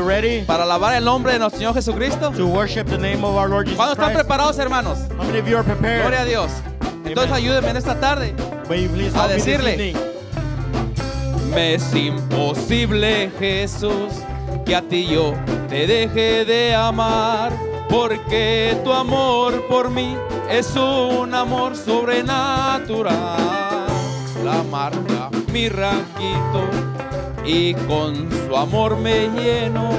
you ready para alabar el nombre de nuestro Señor Jesucristo? to worship the name of our Lord Jesus ¿Cuándo están Christ? preparados, hermanos? How many of you are prepared? Gloria a Dios. Entonces ayúdenme en esta tarde. A decirle. Me es imposible, Jesús, que a ti yo te deje de amar, porque tu amor por mí es un amor sobrenatural. La marca mi raquito y con su amor me lleno.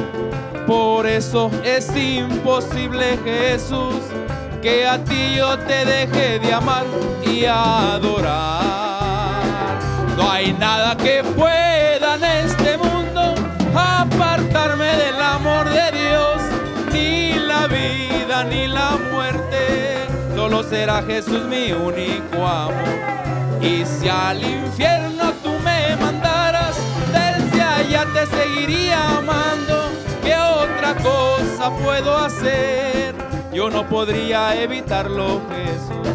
Por eso es imposible, Jesús, que a ti yo te deje de amar y adorar. No hay nada que pueda en este mundo apartarme del amor de Dios, ni la vida ni la muerte. Solo será Jesús mi único amor. Y si al infierno tú me seguiría amando. ¿Qué otra cosa puedo hacer? Yo no podría evitarlo, Jesús.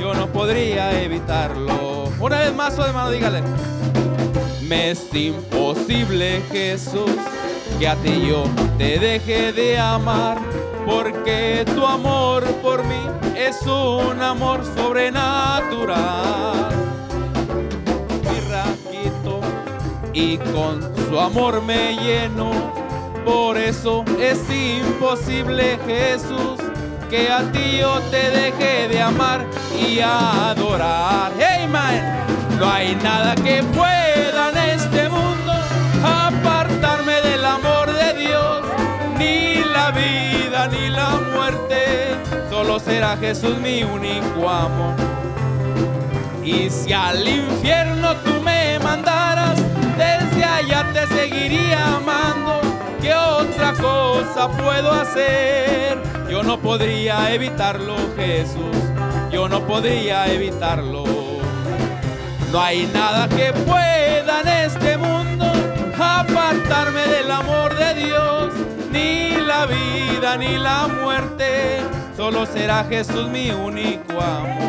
Yo no podría evitarlo. Una vez más, su hermano, dígale. Me es imposible, Jesús, que a ti yo te deje de amar, porque tu amor por mí es un amor sobrenatural. Y con su amor me lleno, por eso es imposible, Jesús, que a ti yo te deje de amar y adorar. Hey man, no hay nada que pueda en este mundo apartarme del amor de Dios, ni la vida ni la muerte, solo será Jesús mi único amor. Y si al infierno tú me mandaras, allá te seguiría amando. ¿Qué otra cosa puedo hacer? Yo no podría evitarlo, Jesús. Yo no podría evitarlo. No hay nada que pueda en este mundo apartarme del amor de Dios, ni la vida ni la muerte. Solo será Jesús mi único amor.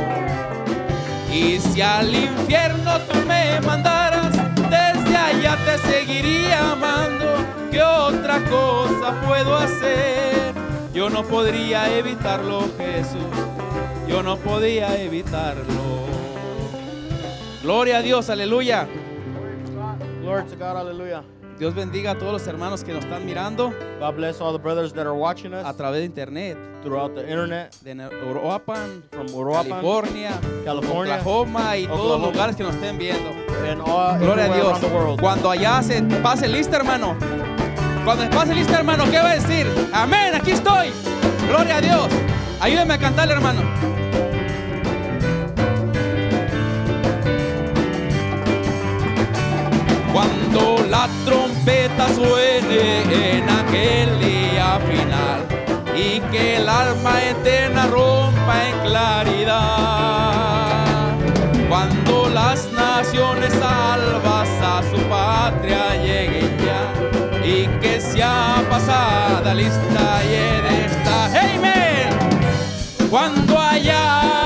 Y si al infierno tú me mandaras, te seguiría amando. ¿Qué otra cosa puedo hacer? Yo no podría evitarlo, Jesús. Yo no podía evitarlo. Gloria a Dios, aleluya. Glory to God, hallelujah. Dios bendiga a todos los hermanos que nos están mirando God bless all the brothers that are watching us a través de internet, throughout the internet de Europa, from Uruapan, California, California, Oklahoma y todos los Oklahoma. lugares que nos estén viendo. All Gloria a Dios. Cuando allá se pase lista, hermano. Cuando pase lista, hermano, ¿qué va a decir? Amén, aquí estoy. Gloria a Dios. Ayúdeme a cantarle, hermano. Cuando la trompeta suene en aquel día final y que el alma eterna rompa en claridad. Cuando las naciones salvas a su patria lleguen ya y que sea pasada lista y en esta. Amen. Cuando allá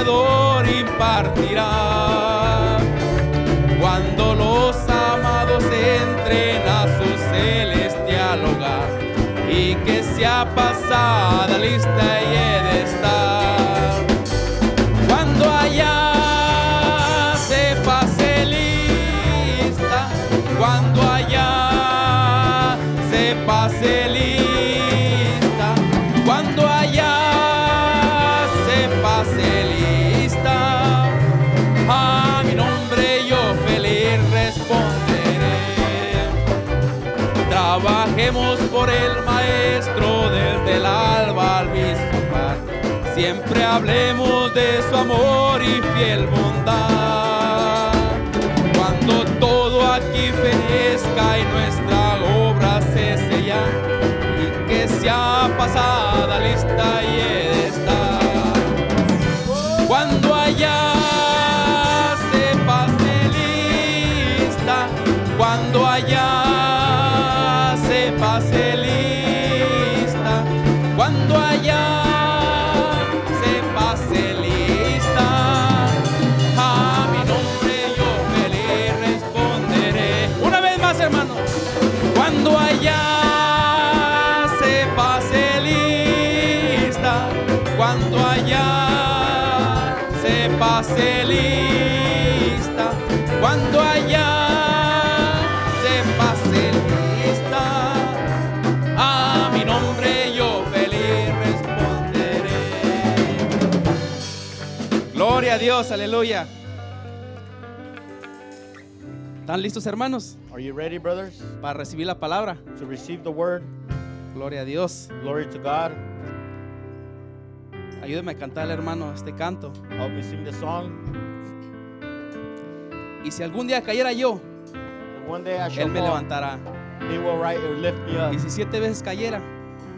Salvador impartirá. Cuando los amados entren a su celestial hogar y que sea pasada lista Siempre hablemos de su amor y fiel bondad. Cuando todo aquí fenezca y nuestra obra se sella y que se ya pasada lista y Dios, aleluya. ¿Están listos, hermanos, Are you ready, brothers, para recibir la palabra? to receive the word? Gloria a Dios. Glory to God. Ayúdeme a cantar, hermano, este canto. Help me sing the song. Y si algún día cayera yo, one day I shall Él me fall. levantará. He will right lift me up. Y si siete veces cayera,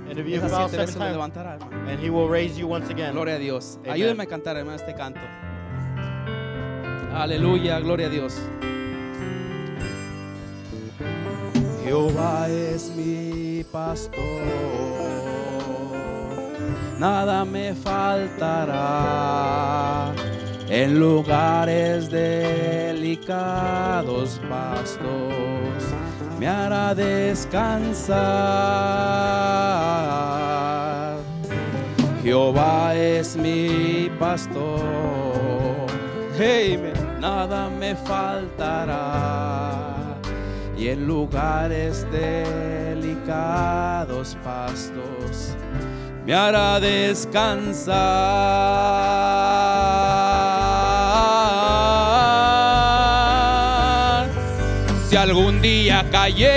And if you esas fall siete veces me times, levantará, hermano. and He will raise you once again. Gloria a Dios. Amen. Ayúdeme a cantar, hermano, este canto. Aleluya, gloria a Dios. Jehová es mi pastor, nada me faltará. En lugares delicados pastos me hará descansar. Jehová es mi pastor, nada me faltará. Y en lugares delicados pastos me hará descansar. Si algún día cayera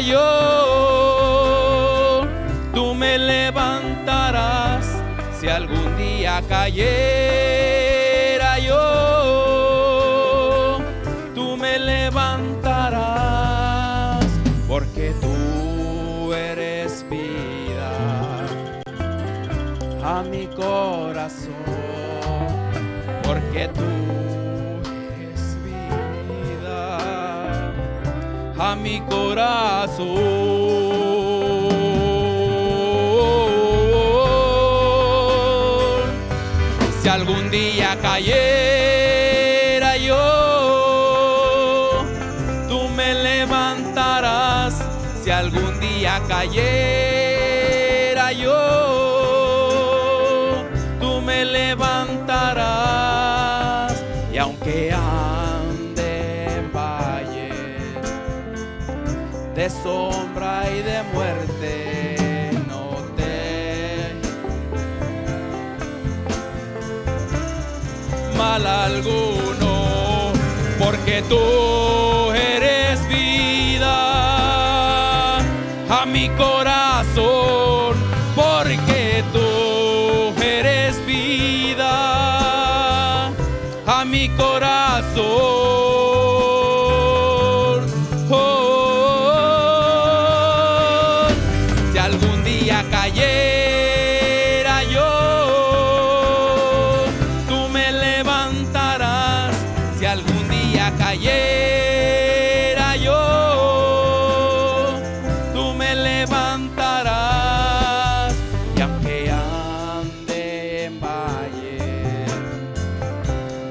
yo, tú me levantarás. Si algún día cayera a mi corazón. Porque tú eres vida a mi corazón. Si algún día cayera yo, tú me levantarás. Si algún día cayera de sombra y de muerte, mal alguno, porque tú eres vida. A mi corazón,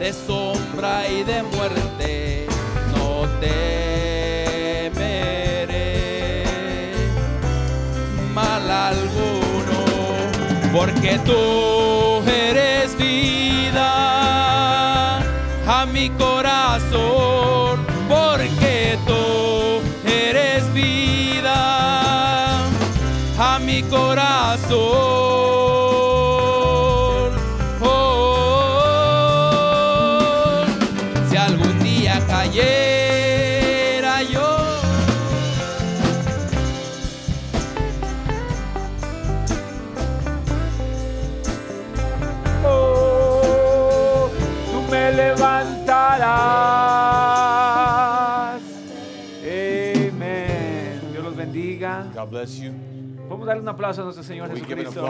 de sombra y de muerte, no temeré mal alguno, porque tú eres vida a mi corazón, porque tú eres vida a mi corazón. Vamos a darle un aplauso a nuestro Señor Jesucristo.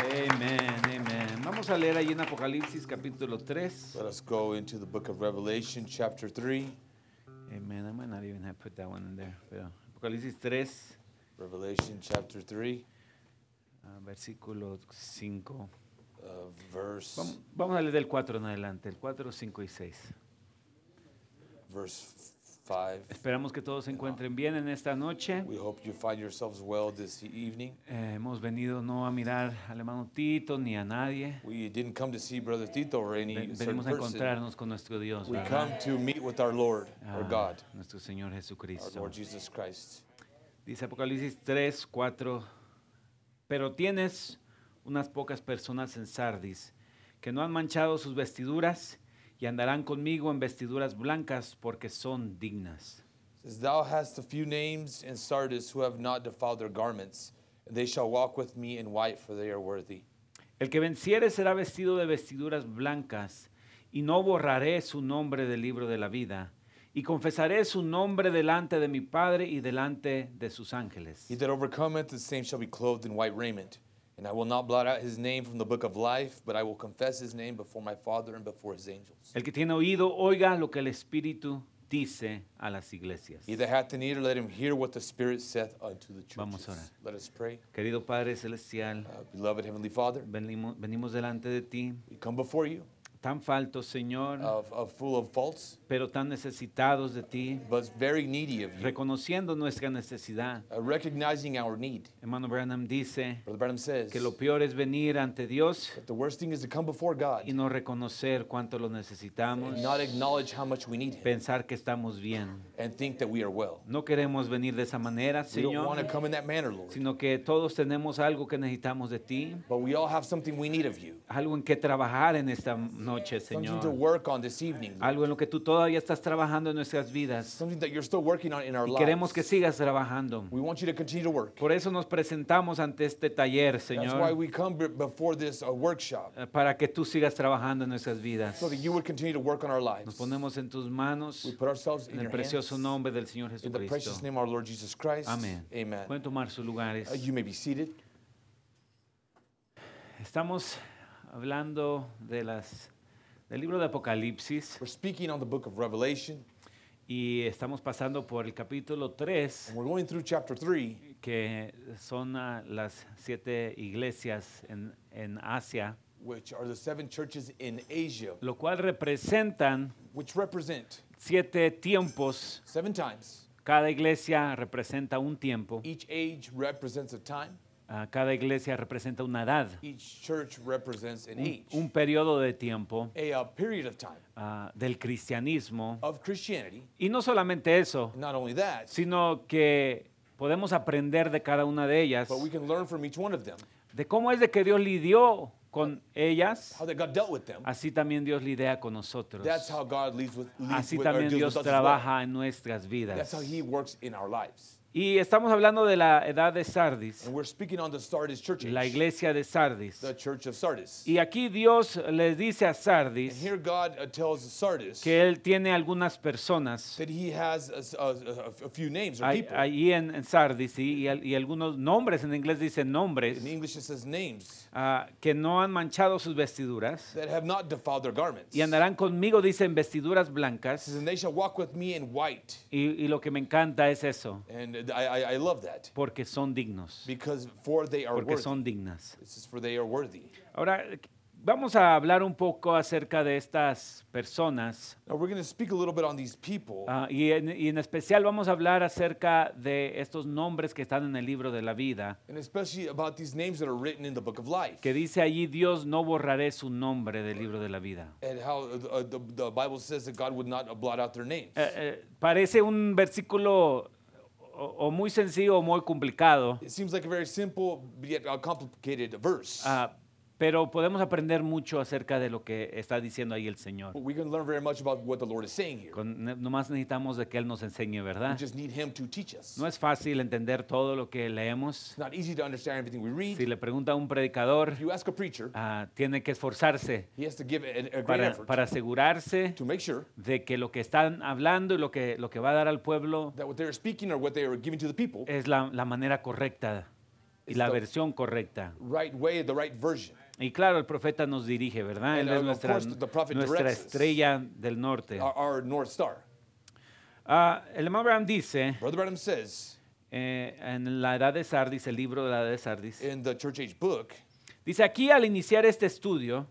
Amén, amén. Vamos a leer ahí en Apocalipsis capítulo 3. Let us go into the book of Revelation, chapter 3. Amén. I might not even have put that one in there. Pero Apocalipsis 3, Revelation, chapter 3, ah, versículo 5. uh, verse, Vamos, vamos a leer del 4 en adelante, el 4, 5 y 6. verse 5. Esperamos que todos se encuentren bien en esta noche. We hope you find yourselves well this evening. Eh, hemos venido no a mirar al hermano Tito ni a nadie. We didn't come to see Brother Tito or any Ven- venimos a encontrarnos con nuestro Dios, We ¿verdad? come to meet with our Lord, our Ah, God, nuestro Señor our Jesucristo. Lord Jesus Christ. Dice Apocalipsis 3, 4. Pero tienes unas pocas personas en Sardis que no han manchado sus vestiduras y andarán conmigo en vestiduras blancas porque son dignas. says, Thou hast a few names in Sardis who have not defiled their garments, and they shall walk with me in white, for they are worthy. El que venciere será vestido de vestiduras blancas y no borraré su nombre del libro de la vida y confesaré su nombre delante de mi Padre y delante de sus ángeles. He that overcometh, the same shall be clothed in white raiment. And I will not blot out his name from the book of life, but I will confess his name before my Father and before his angels. El que tiene oído, oiga lo que el Espíritu dice a las iglesias. He that hath an ear, let him hear what the Spirit saith unto the Vamos churches. a orar. Let us pray. Querido Padre Celestial, Uh, beloved Heavenly Father, venimos, venimos delante de ti, we come before you, tan faltos, Señor, of, of full of faults, pero tan necesitados de ti, but very needy of you, reconociendo nuestra necesidad. uh, recognizing our need. Hermano Branham dice Brother Branham says que lo peor es venir ante Dios the worst thing is to come before God y no reconocer cuánto lo necesitamos, and not acknowledge how much we need Him pensar que estamos bien. and think that we are well. No queremos venir de esa manera, We don't want to Señor, come in that manner, Lord, sino que todos tenemos algo que necesitamos de ti, but we all have something we need of you, algo en que trabajar en esta noche, to Señor. Algo en lo que tú todavía estás trabajando en nuestras vidas y queremos que sigas trabajando. We want you to continue to work. Por eso nos presentamos ante este taller, Señor, uh, eh, para que tú sigas trabajando en nuestras vidas. Nos ponemos en tus manos en el precioso nombre del Señor Jesucristo. Amén. Pueden tomar sus lugares. Uh. Estamos hablando de las, del libro de Apocalipsis We're speaking on the book of Revelation, y estamos pasando por el capítulo 3, and we're going through chapter 3, que son ah, las siete iglesias en, en Asia, which are the seven churches in Asia, lo cual representan which represent siete tiempos. seven times. Cada iglesia representa un tiempo, Each age represents a time. Cada iglesia representa una edad, Each church represents an un, age, un periodo de tiempo a, uh, period of time ah, del cristianismo. of Christianity. Y no solamente eso, Not only that, sino que podemos aprender de cada una de ellas, but we can learn from each one of them de cómo es de que Dios lidió con ellas, how that God dealt with them. así también Dios lidia con nosotros. That's how God leads with, leads Así with or también deals Dios with us as well. trabaja en nuestras That's vidas. how He works in our lives. Y estamos hablando de la edad de Sardis, And we're speaking on the Sardis church age, la iglesia de Sardis. the church of Sardis. Y aquí Dios les dice a And Sardis here God uh, tells Sardis que Él tiene algunas personas that He has a, s- a- a- a few names or ahí, people. ahí en, en Sardis y, al- y algunos nombres, en inglés dicen nombres, In English it says names ah, que no han manchado sus vestiduras that have not defiled their garments. y andarán conmigo, dicen vestiduras It blancas. says, and they shall walk with me in white. Y, y lo que me encanta es eso, And I, I, I love that porque son dignos, because for they are porque worthy. son dignas. This is for they are worthy. Ahora, vamos a hablar un poco acerca de estas personas Now we're going to speak a little bit on these people. ah, y, en, y en especial vamos a hablar acerca de estos nombres que están en el libro de la vida, and especially about these names that are written in the book of life. que dice allí, Dios no borraré su nombre del libro de la vida. And how uh, the, the Bible says that God would not uh, blot out their names. Eh, eh, parece un versículo o, muy sencillo o muy complicado, It seems like a very simple yet uh, complicated verse. ah, pero podemos aprender mucho acerca de lo que está diciendo ahí el Señor. But we can learn very much about what the Lord is saying here. Con- ne- nomás necesitamos de que Él nos enseñe, We ¿verdad? just need Him to teach us. No es fácil entender todo lo que leemos. It's not easy to understand everything we read. Si le pregunta a un predicador, If you ask a preacher, ah, tiene que esforzarse he has to give a, a great para, effort para asegurarse to make sure de que lo que están hablando y lo que, lo que va a dar al pueblo that what they are speaking or what they are giving to the people, es la, la manera correcta y la versión correcta. right way, the right version. Y claro, el profeta nos dirige, ¿verdad? Él es uh, of nuestra, nuestra estrella del norte. Our, North Star. Ah, el hermano Abraham dice, Brother Branham says eh, en la edad de Sardis, el libro de la edad de Sardis, in the Church Age book, dice aquí al iniciar este estudio,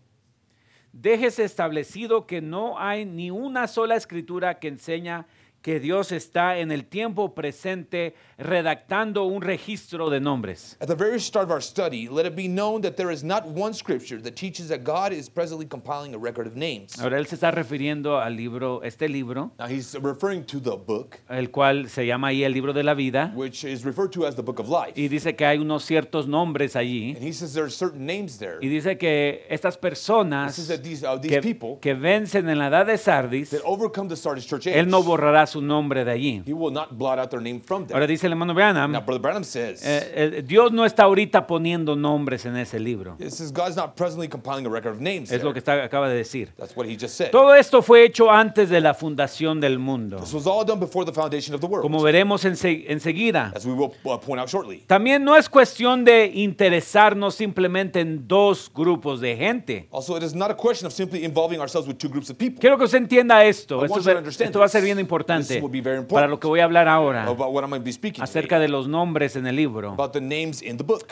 déjese establecido que no hay ni una sola escritura que enseña que Dios está en el tiempo presente redactando un registro de nombres. At the very start of our study, let it be known that there is not one scripture that teaches that God is presently compiling a record of names. Ahora él se está refiriendo al libro, este libro, Now he's referring to the book, el cual se llama ahí el libro de la vida, which is referred to as the book of life. y dice que hay unos ciertos nombres allí, And he says there are certain names there. y dice que estas He personas says that these, uh, these que, people que vencen en la edad de Sardis, that overcome the Sardis church age, él no borrará su nombre de allí. he will not blot out their name from Ahora them. dice el hermano Branham, Now, Brother Branham says, eh, eh, Dios no está ahorita poniendo nombres en ese libro. it says God's not presently compiling a record of names Es lo que está, acaba de decir. That's what he just said. Todo esto fue hecho antes de la fundación del mundo, This was all done before the foundation of the world, como veremos ense- enseguida. as we will uh, point out shortly. También no es cuestión de interesarnos simplemente en dos grupos de gente. Also, it is not a question of simply involving ourselves with two groups of people. Quiero que usted entienda esto. I Esto, want you to es- understand esto va a ser this. bien importante para lo que voy a hablar ahora acerca de los nombres en el libro.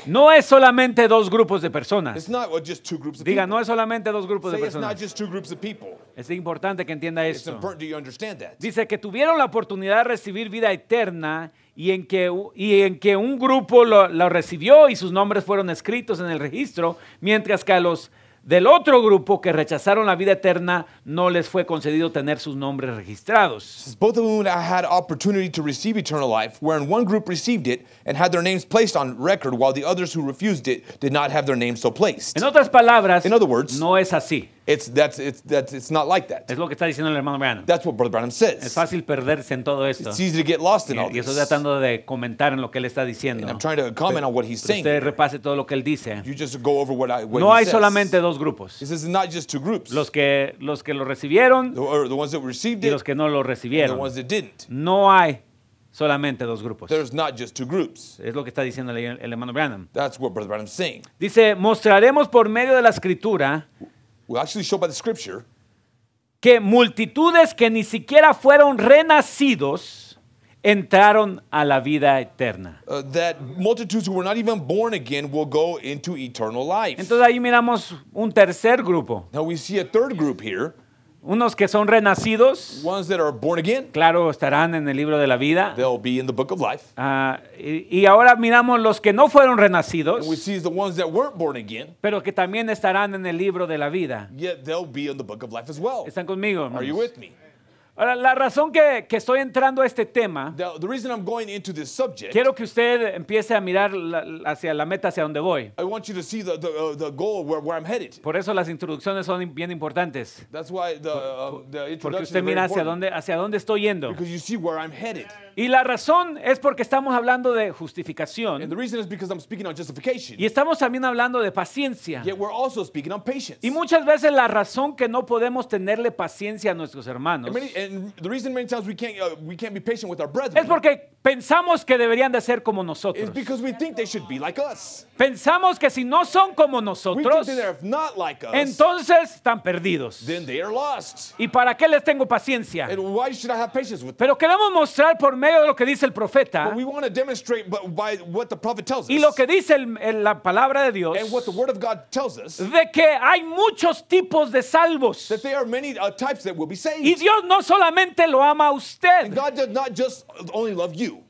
No es solamente dos grupos de It's personas. not just two groups of Diga, people. no es solamente dos grupos de personas. Es importante que entienda esto. important do you understand that. Dice que tuvieron la oportunidad de recibir vida eterna y en que, y en que un grupo lo, lo recibió y sus nombres fueron escritos en el registro, mientras que a los del otro grupo que rechazaron la vida eterna no les fue concedido tener sus nombres registrados. Both of them had opportunity to receive eternal life, wherein one group received it and had their names placed on record, while the others who refused it did not have their names so placed. En otras palabras, In other words- no es así. It's that's it's that's it's not like that. Es lo que está diciendo el hermano Branham. That's what Brother Branham Es says. fácil perderse en todo esto. It's easy to get lost in all Y, y estoy this. tratando de comentar en lo que él está diciendo. And I'm trying to comment on what he's Pero saying. usted repase todo lo que él dice. You just go over what I what No he hay says. solamente dos grupos. He says it's not just two groups. Los que, los que lo recibieron the, or the ones that received y it los que no lo and the recibieron. ones that didn't. No hay solamente dos grupos. There's not just two groups. Es lo que está diciendo el, el hermano Branham. That's what Brother Branham's saying. Dice, mostraremos por medio de la escritura We actually show by the scripture que multitudes que ni siquiera fueron renacidos entraron a la vida eterna. uh, that multitudes who were not even born again will go into eternal life. Entonces ahí miramos un tercer grupo. Now we see a third group here. Unos que son renacidos, Ones that are born again, claro, estarán en el libro de la vida. they'll be in the book of life. Ah, y, y ahora miramos los que no fueron renacidos, And we see the ones that weren't born again, pero que también estarán en el libro de la vida. yet they'll be in the book of life as well. ¿Están conmigo? Are you hermanos? with me? Ahora, la razón que, que estoy entrando a este tema, The, the reason I'm going into this subject, quiero que usted empiece a mirar la- hacia la meta, hacia donde voy. I want you to see the, the, uh, the goal where, where I'm headed. Por eso las introducciones son bien importantes. That's why the, uh, the Porque usted mira hacia dónde, hacia dónde estoy yendo. Because you see where I'm headed. Y la razón es porque estamos hablando de And justificación the reason is because I'm speaking on justification. y estamos también hablando de paciencia. Yet we're also speaking on patience. Y muchas veces la razón que no podemos tenerle paciencia a nuestros hermanos And, many, and the reason many times we can't, uh, we can't be patient with our brethren es porque pensamos que deberían de ser como is nosotros. because we think they should be like us. Pensamos que si no son como We think nosotros, that they're not like us, entonces están perdidos. then they are lost. ¿Y para qué les tengo paciencia? And why should I have patience with them? Pero queremos mostrar por medio de lo que dice el profeta But we want to demonstrate by, by what the prophet tells us y lo que dice el- el- la palabra de Dios and what the word of God tells us de que hay muchos tipos de salvos. that there are many uh, types that will be Y. Dios no solamente lo ama a And usted, God does not just only love you.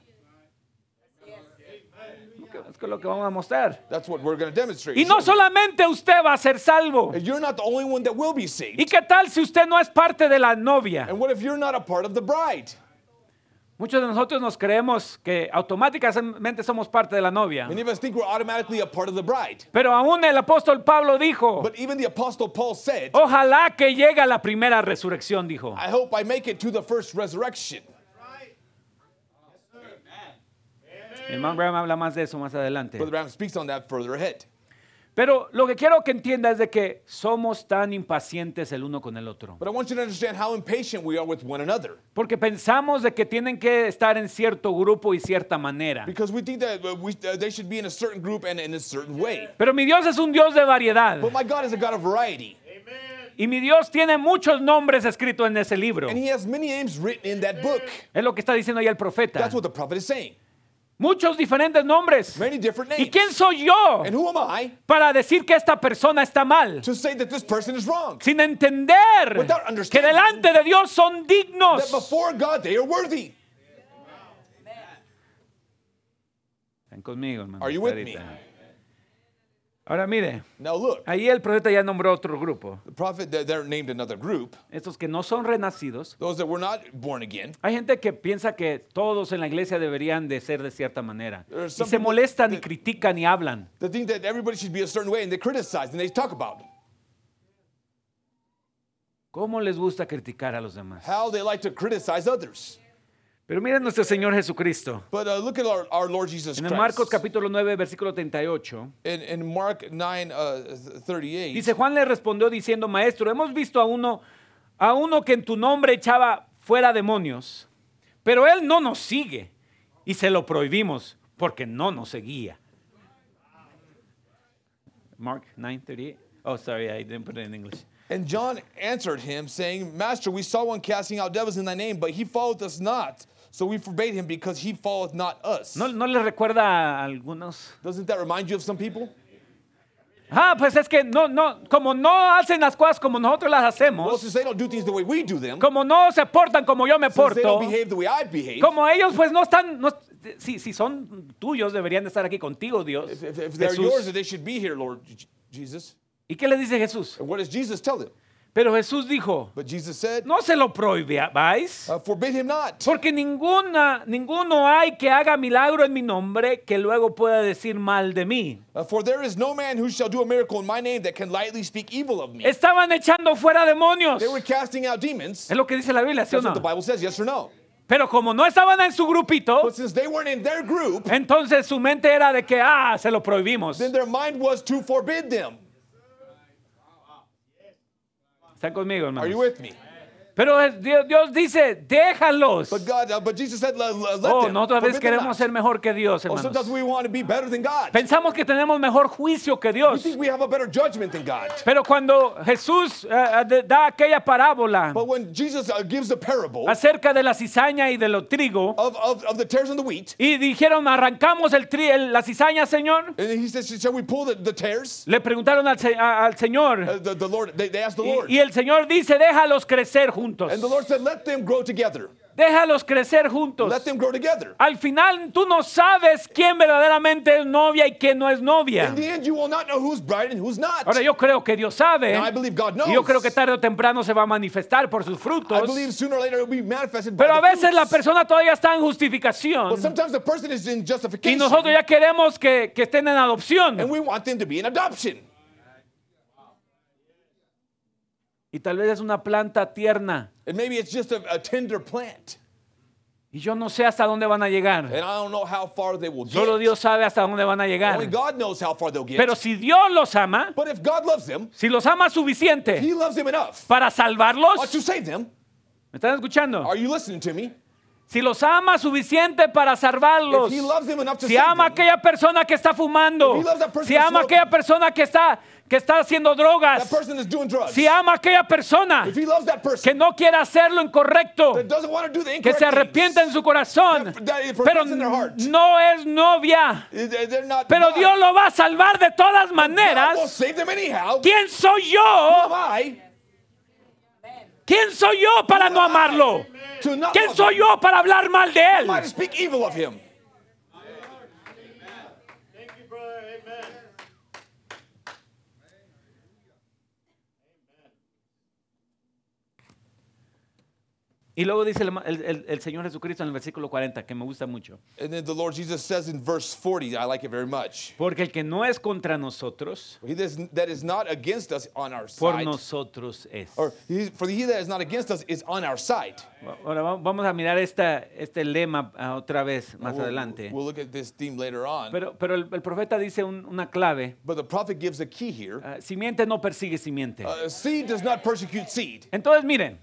es lo que vamos a mostrar. That's what we're going to demonstrate. Y no solamente usted va a ser salvo. And you're not the only one that will be saved. ¿Y qué tal si usted no es parte de la novia? And what if you're not a part of the bride? Muchos de nosotros nos creemos que automáticamente somos parte de la novia. Many of us think we're automatically a part of the bride. Pero aún el apóstol Pablo dijo, But even the Apostle Paul said, ojalá que llegue a la primera resurrección, dijo. I hope I make it to the first resurrection. El hermano Branham habla más de eso más adelante. Brother speaks on that further ahead. Pero lo que quiero que entienda es de que somos tan impacientes el uno con el otro. But I want you to understand how impatient we are with one another. Porque pensamos de que tienen que estar en cierto grupo y cierta manera. Because we think that uh, we, uh, they should be in a certain group and in a certain way. Pero mi Dios es un Dios de variedad. But my God is a God of variety. Y mi Dios tiene muchos nombres escritos en ese libro. And He has many names written in that book. Es lo que está diciendo ahí el profeta. That's what the prophet is saying. Muchos diferentes nombres. Many different ¿Y names. quién soy yo And who am I para decir que esta persona está mal? to say that this person is wrong? Sin entender Without que delante de Dios son That dignos. before God they are worthy. Están conmigo, hermano. Are you with me? Ahora mire, Now look, ahí el profeta ya nombró otro grupo. the prophet, they're named another group. Estos que no son renacidos. Those that were not born again. Hay gente que piensa que todos en la iglesia deberían de ser de cierta manera. There are Y some se people molestan y that- critican y hablan. They think that everybody should be a certain way and they criticize and they talk about it. ¿Cómo les gusta criticar a los demás? how they like to criticize others. Pero miren nuestro Señor Jesucristo. But uh, look at our, our Lord Jesus En el Christ. Marcos capítulo 9, versículo 38. in, in Mark 9, uh, 38, Dice, Juan le respondió diciendo, maestro, hemos visto a uno, a uno que en tu nombre echaba fuera demonios, pero él no nos sigue y se lo prohibimos porque no nos seguía. Mark 9, 38. Oh, sorry, I didn't put it in English. And John answered him, saying, Master, we saw one casting out devils in thy name, but he followed us not. So we forbade him because he followed not us. ¿No, ¿No les recuerda a algunos? Doesn't that remind you of some people? Ah, pues es que no, no, como no hacen las cosas como nosotros las Well, hacemos, since they don't do things the way we do them, como no se portan como yo me since they don't porto, behave the way I behave, como ellos pues no están, no- si, si son tuyos deberían de estar aquí contigo, Dios. if, if, if they're Jesús. yours, they should be here, Lord J- Jesus. ¿Y qué le dice Jesús? And what does Jesus tell them? Pero Jesús dijo, But Jesus said, no se lo prohibáis, uh, Forbid him not. porque ninguna, ninguno hay que haga milagro en mi nombre que luego pueda decir mal de mí. Uh, for there is no man who shall do a miracle in my name that can lightly speak evil of me. Estaban echando fuera demonios. They were casting out demons. Es lo que dice la Biblia, ¿sí o what no? the Bible says, yes or no? Pero como no estaban en su grupito, But since they weren't in their group, entonces su mente era de que, ah, se lo prohibimos. then their mind was to forbid them. Están conmigo, Are you with me? Pero es- Dios, Dios dice, déjalos. But God, uh, but Jesus said, let, let let Oh, them. nosotros a veces queremos ser mejor que Dios, Oh, sometimes hermanos. we want to be better than God. Pensamos que tenemos mejor juicio que We Dios. think we have a better judgment than God. Pero cuando Jesús eh, eh, da aquella parábola But when Jesus uh, gives the parable acerca de la cizaña y de lo trigo, of, of, of the tares and the wheat, y dijeron, arrancamos el tri- el- la cizaña, Señor, and he says, shall we pull the, the tares? le preguntaron al, Señor. Uh, the, the Lord, they, they asked the Y, Lord. y el Señor dice, déjalos crecer juntos. And the Lord said, let them grow together. Déjalos crecer juntos. Let them grow together. Al final tú no sabes quién verdaderamente es novia y quién no es novia. In the end, you will not know who's bride and who's not. Ahora yo creo que Dios sabe. Now, I believe God knows. Y yo creo que tarde o temprano se va a manifestar por sus I frutos. believe sooner or later it will be manifested by Pero a veces la persona todavía está en justificación. But sometimes the person is in Y justification. nosotros ya queremos que, que estén en adopción. and we want them to be in adoption. Y tal vez es una planta tierna. And maybe it's just a, a tender plant. Y yo no sé hasta dónde van a llegar. And I don't know how far they will get. Solo Dios sabe hasta dónde van a llegar. Only God knows how far they'll get. Pero si Dios los ama, but if God loves them, si los ama suficiente He loves them enough para salvarlos, to save them. ¿me están escuchando? Are you listening to me? Si los ama suficiente para salvarlos, If He loves them enough to si ama a aquella persona que está fumando, si ama a aquella persona que está, que está haciendo that drogas, person is doing drugs. si ama a aquella persona if He loves that person que no quiere hacer lo incorrecto, que se arrepiente en su corazón, pero no es novia, pero. Dios lo va a salvar de todas maneras. ¿Quién soy yo? ¿Quién soy yo para no amarlo? ¿Quién soy yo para hablar mal de él? to speak evil of him? Thank you, brother. Amen. Y luego dice el, el- Señor Jesucristo en el versículo 40, que me gusta mucho. And then the Lord Jesus says in verse 40, I like it very much. Porque el que no es contra nosotros, He that is- not against us on our por nosotros es. or he, for he that is not against us is on our side. Ahora va- vamos a mirar esta, este lema ah, otra vez más We'll- adelante. We'll look at this theme later on. Pero, pero el, el profeta dice un- una clave. but the prophet gives a key here. ah, simiente no persigue simiente. Uh, seed does not persecute seed. Entonces, miren,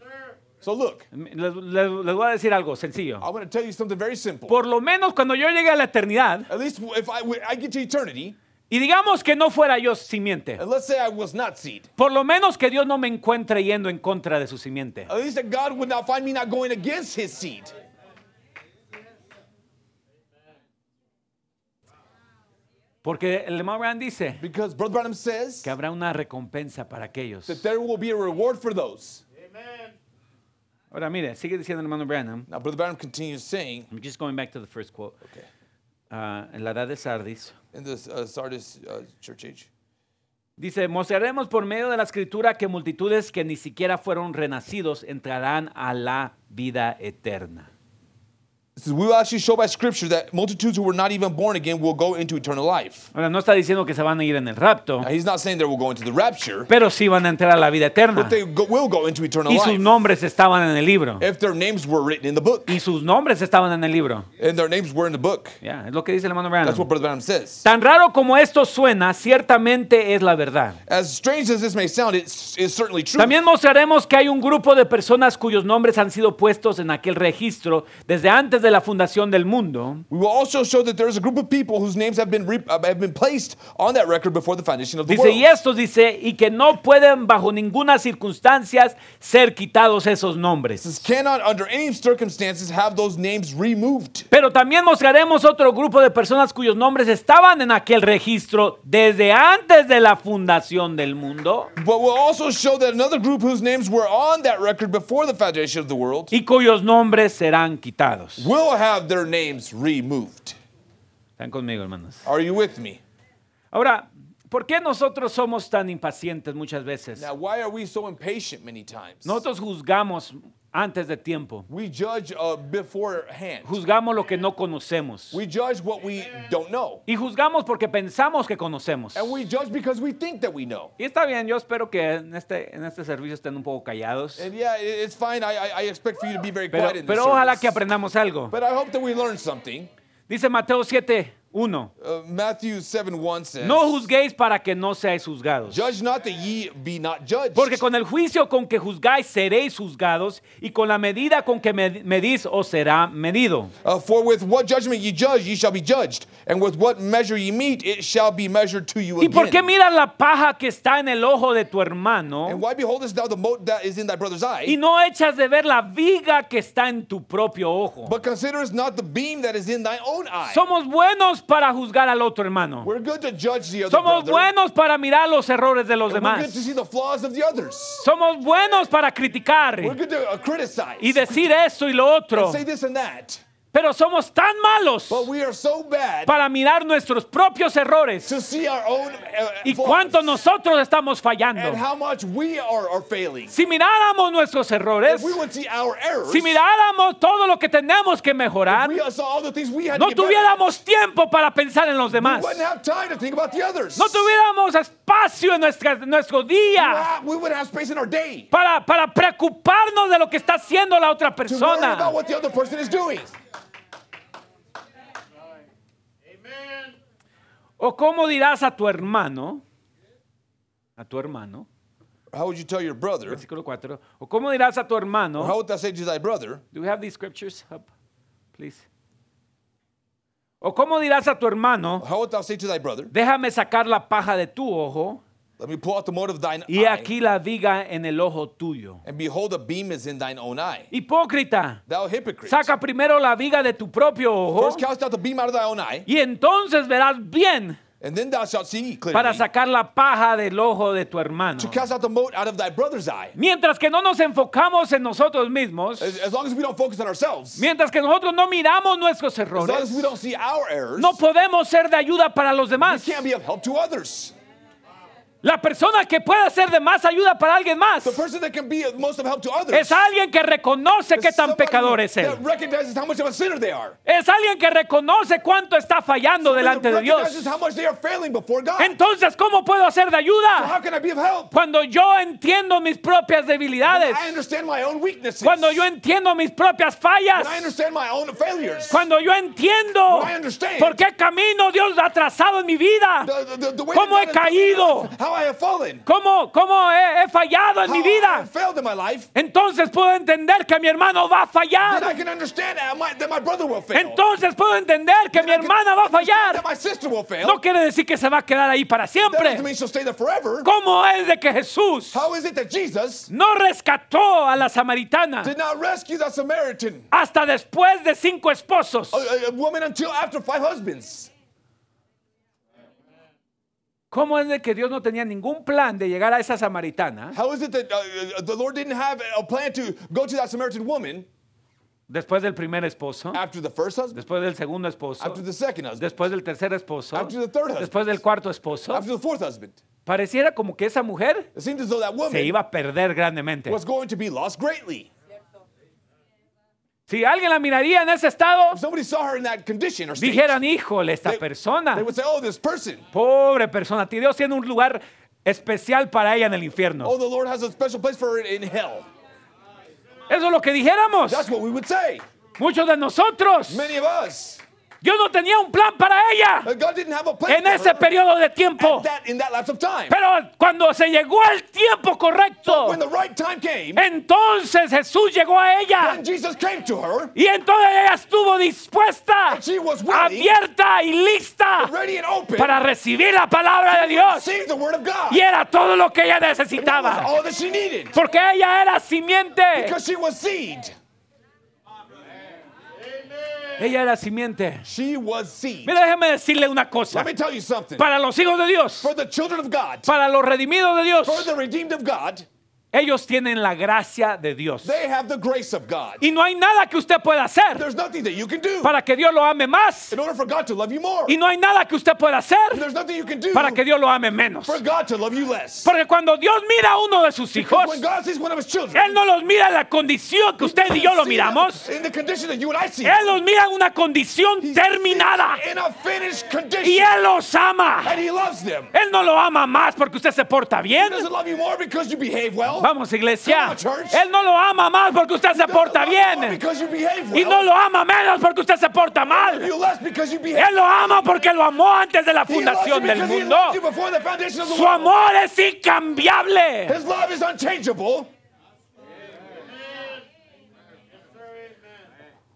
So look, les, les- les voy a decir algo sencillo. I'm going to tell you something very simple. Por lo menos cuando yo llegue a la eternidad, At least if I, I get to eternity, y digamos que no fuera yo simiente, and let's say I was not seed, por lo menos que Dios no me encuentre yendo en contra de su simiente. at least that God would not find me not going against his seed. Porque el hermano Branham dice Because Brother Branham says que habrá una recompensa para aquellos. that there will be a reward for those. Amen. Ahora mire, sigue diciendo el hermano Branham. Now, Brother Branham continues saying, I'm just going back to the first quote. okay, Ah, en la edad de Sardis. in this uh, Sardis uh, church age, Dice, mostraremos por medio de la escritura que multitudes que ni siquiera fueron renacidos entrarán a la vida eterna. We will actually show by scripture that multitudes who were not even born again will go into eternal life. Ahora, no está diciendo que se van a ir en el rapto, Now, he's not saying they will go into the rapture, pero sí van a entrar a la vida eterna. but they go, will go into eternal Y sus life nombres estaban en el libro. if their names were written in the book. Y sus nombres estaban en el libro. And their names were in the book. Ya, es lo que dice el hermano That's what Branham. Brother Branham says. Tan raro como esto suena, ciertamente es la verdad. As strange as this may sound, it's, it's certainly true. También mostraremos que hay un grupo de personas cuyos nombres han sido puestos en aquel registro desde antes de la fundación del mundo, We will also show that there is a group of people whose names have been, re- uh, have been placed on that record before the foundation of the Dice, y world. estos dice, y que no pueden bajo ninguna circunstancias ser quitados esos nombres. This cannot, under any circumstances, have those names removed. Pero también mostraremos otro grupo de personas cuyos nombres estaban en aquel registro desde antes de la fundación del mundo But we'll also show that another group whose names were on that record before the foundation of the world y cuyos nombres serán quitados. Will have their names removed. Están conmigo, hermanos. Are you with me? Ahora, ¿por qué nosotros somos tan impacientes muchas veces? Now, why are we so impatient many times? Nosotros juzgamos antes de tiempo. We judge uh, beforehand. Juzgamos lo que no conocemos. We judge what we don't know. Y juzgamos porque pensamos que conocemos. And we judge because we think that we know. Y está bien, yo espero que en este, en este servicio estén un poco callados. And yeah, it- it's fine. I, expect for you to be very Pero, quiet in this pero ojalá que aprendamos algo. But I hope that we learn something. Dice Mateo 7, 1. Uh, Matthew 7 1 says, No juzguéis para que no seáis juzgados. Judge not that ye be not judged. Porque con el juicio con que juzgáis seréis juzgados, y con la medida con que med- medís os será medido. Uh, for with what judgment ye judge, ye shall be judged. And with what measure ye meet, it shall be measured to you ¿Y por qué again. miras la paja que está en el ojo de tu hermano And why beholdest thou the mote that is in thy brother's eye, y no echas de ver la viga que está en tu propio ojo? but considerest not the beam that is in thy own eye? Somos buenos para juzgar al otro hermano. we're good to judge the other Somos brother. buenos para mirar los errores de los and we're good to demás. see the flaws of the others. Somos buenos para criticar We're good to uh, criticize y decir esto y lo otro. and say this and that. Pero somos tan malos But we are so bad para mirar nuestros propios errores to see our own uh, y cuánto nosotros estamos fallando. and how much we are, are failing. Si miráramos nuestros errores, If we would see our errors, si miráramos todo lo que tenemos que mejorar, we saw all the things we had no to get better. tuviéramos tiempo para pensar en los We demás. wouldn't have time to think about the others. No tuviéramos espacio en, nuestra- en nuestro We día would- we wouldn't have space in our day para, para preocuparnos de lo que está haciendo la otra to worry persona. about what the other person is doing. O cómo dirás a tu hermano, a tu hermano, How would you tell your brother? versículo 4, o cómo dirás a tu Or how hermano, would thou say to thy brother? do we have these scriptures up, please? O cómo dirás a tu hermano, How would thou say to thy brother? déjame sacar la paja de tu ojo Let me pull out the mote of thine y aquí la viga en el ojo tuyo. and behold, a beam is in thine own eye. Hipócrita, Thou hypocrite! saca primero la viga de tu propio ojo First cast out the beam out of thy own eye, y entonces verás bien and then thou shalt see clearly para sacar la paja del ojo de tu hermano. to cast out the mote out of thy brother's eye. Mientras que no nos enfocamos en nosotros mismos, As, as long as we don't focus on ourselves, mientras que nosotros no miramos nuestros as long as we errores, don't see our errors, no podemos ser de ayuda para los we demás. can't be of help to others. La persona que puede ser de más ayuda para alguien más The person that can be of most of help to others. es alguien que reconoce qué tan pecador es él. That recognizes how much of a sinner they are. Es alguien que reconoce cuánto está fallando Somebody delante de Dios. recognizes how much they are failing before God. Entonces, ¿cómo puedo hacer de ayuda? How can I be of help? Cuando yo entiendo mis propias debilidades. I understand my own weaknesses. Cuando yo entiendo mis propias fallas. When I understand my own failures. Cuando yo entiendo When I understand. por qué camino Dios ha trazado en mi vida. The, the, the way ¿Cómo he caído? How I have fallen. ¿Cómo, cómo he, he fallado en How mi I vida? have failed in my life. Entonces puedo entender que mi hermano va a Then I fallar. can understand that my, that my brother will fail. Entonces puedo entender que Then mi I can hermana va a understand fallar. That my sister will fail. No quiere decir que se va a quedar ahí para siempre. doesn't mean she'll stay there forever. ¿Cómo es de que Jesús How is it that Jesus no rescató a la samaritana did not rescue the Samaritan, hasta después de cinco esposos? a woman, until after five husbands? ¿Cómo es de que Dios no tenía ningún plan de llegar a esa samaritana How is it that uh, uh, the Lord didn't have a plan to go to that Samaritan woman después del primer esposo, after the first husband, después del segundo esposo, after the second husband, después del tercer esposo, After the third husband. después del cuarto esposo? after the fourth husband? Pareciera como que esa mujer It seems as though that se iba a perder grandemente. was going to be lost greatly. Si alguien la miraría en ese estado, dijeran, híjole, esta they, persona, they would say, "Oh, this person. pobre persona, Dios tiene un lugar especial para ella en el infierno. Oh, the Lord has a special place for her in hell." Eso es lo que dijéramos. That's what we would say. Muchos de nosotros. Dios no tenía un plan para ella en ese periodo de tiempo. Pero cuando se llegó al tiempo correcto, entonces Jesús llegó a ella. Y entonces ella estuvo dispuesta, abierta y lista para recibir la palabra de Dios. Y era todo lo que ella necesitaba. Porque ella era simiente. Because she was seed. Ella era simiente. She was seed. Mira, déjeme decirle una cosa. Let me tell you something. Para los hijos de Dios, For the children of God, para los redimidos de Dios, for the redeemed of God, ellos tienen la gracia de Dios. they have the grace of God. Y no hay nada que usted pueda hacer There's nothing that you can do para que Dios lo ame más. in order for God to love you more. Y no hay nada que usted pueda hacer There's nothing you can do para que Dios lo ame menos. for God to love you less. Porque cuando Dios mira a uno de sus hijos, When God sees one of his children, Él no los mira en la condición que usted y yo lo miramos. in the condition that you and I see, Él los mira en una condición He terminada. sees in a finished Y Él los ama. and He loves them. Él no lo ama más porque usted se porta He bien. doesn't love you more because you behave well. Vamos, iglesia. Él no lo ama más porque usted se porta bien. Y no lo ama menos porque usted se porta mal. Él lo ama porque lo amó antes de la fundación del mundo. Su amor es incambiable. His love is unchangeable.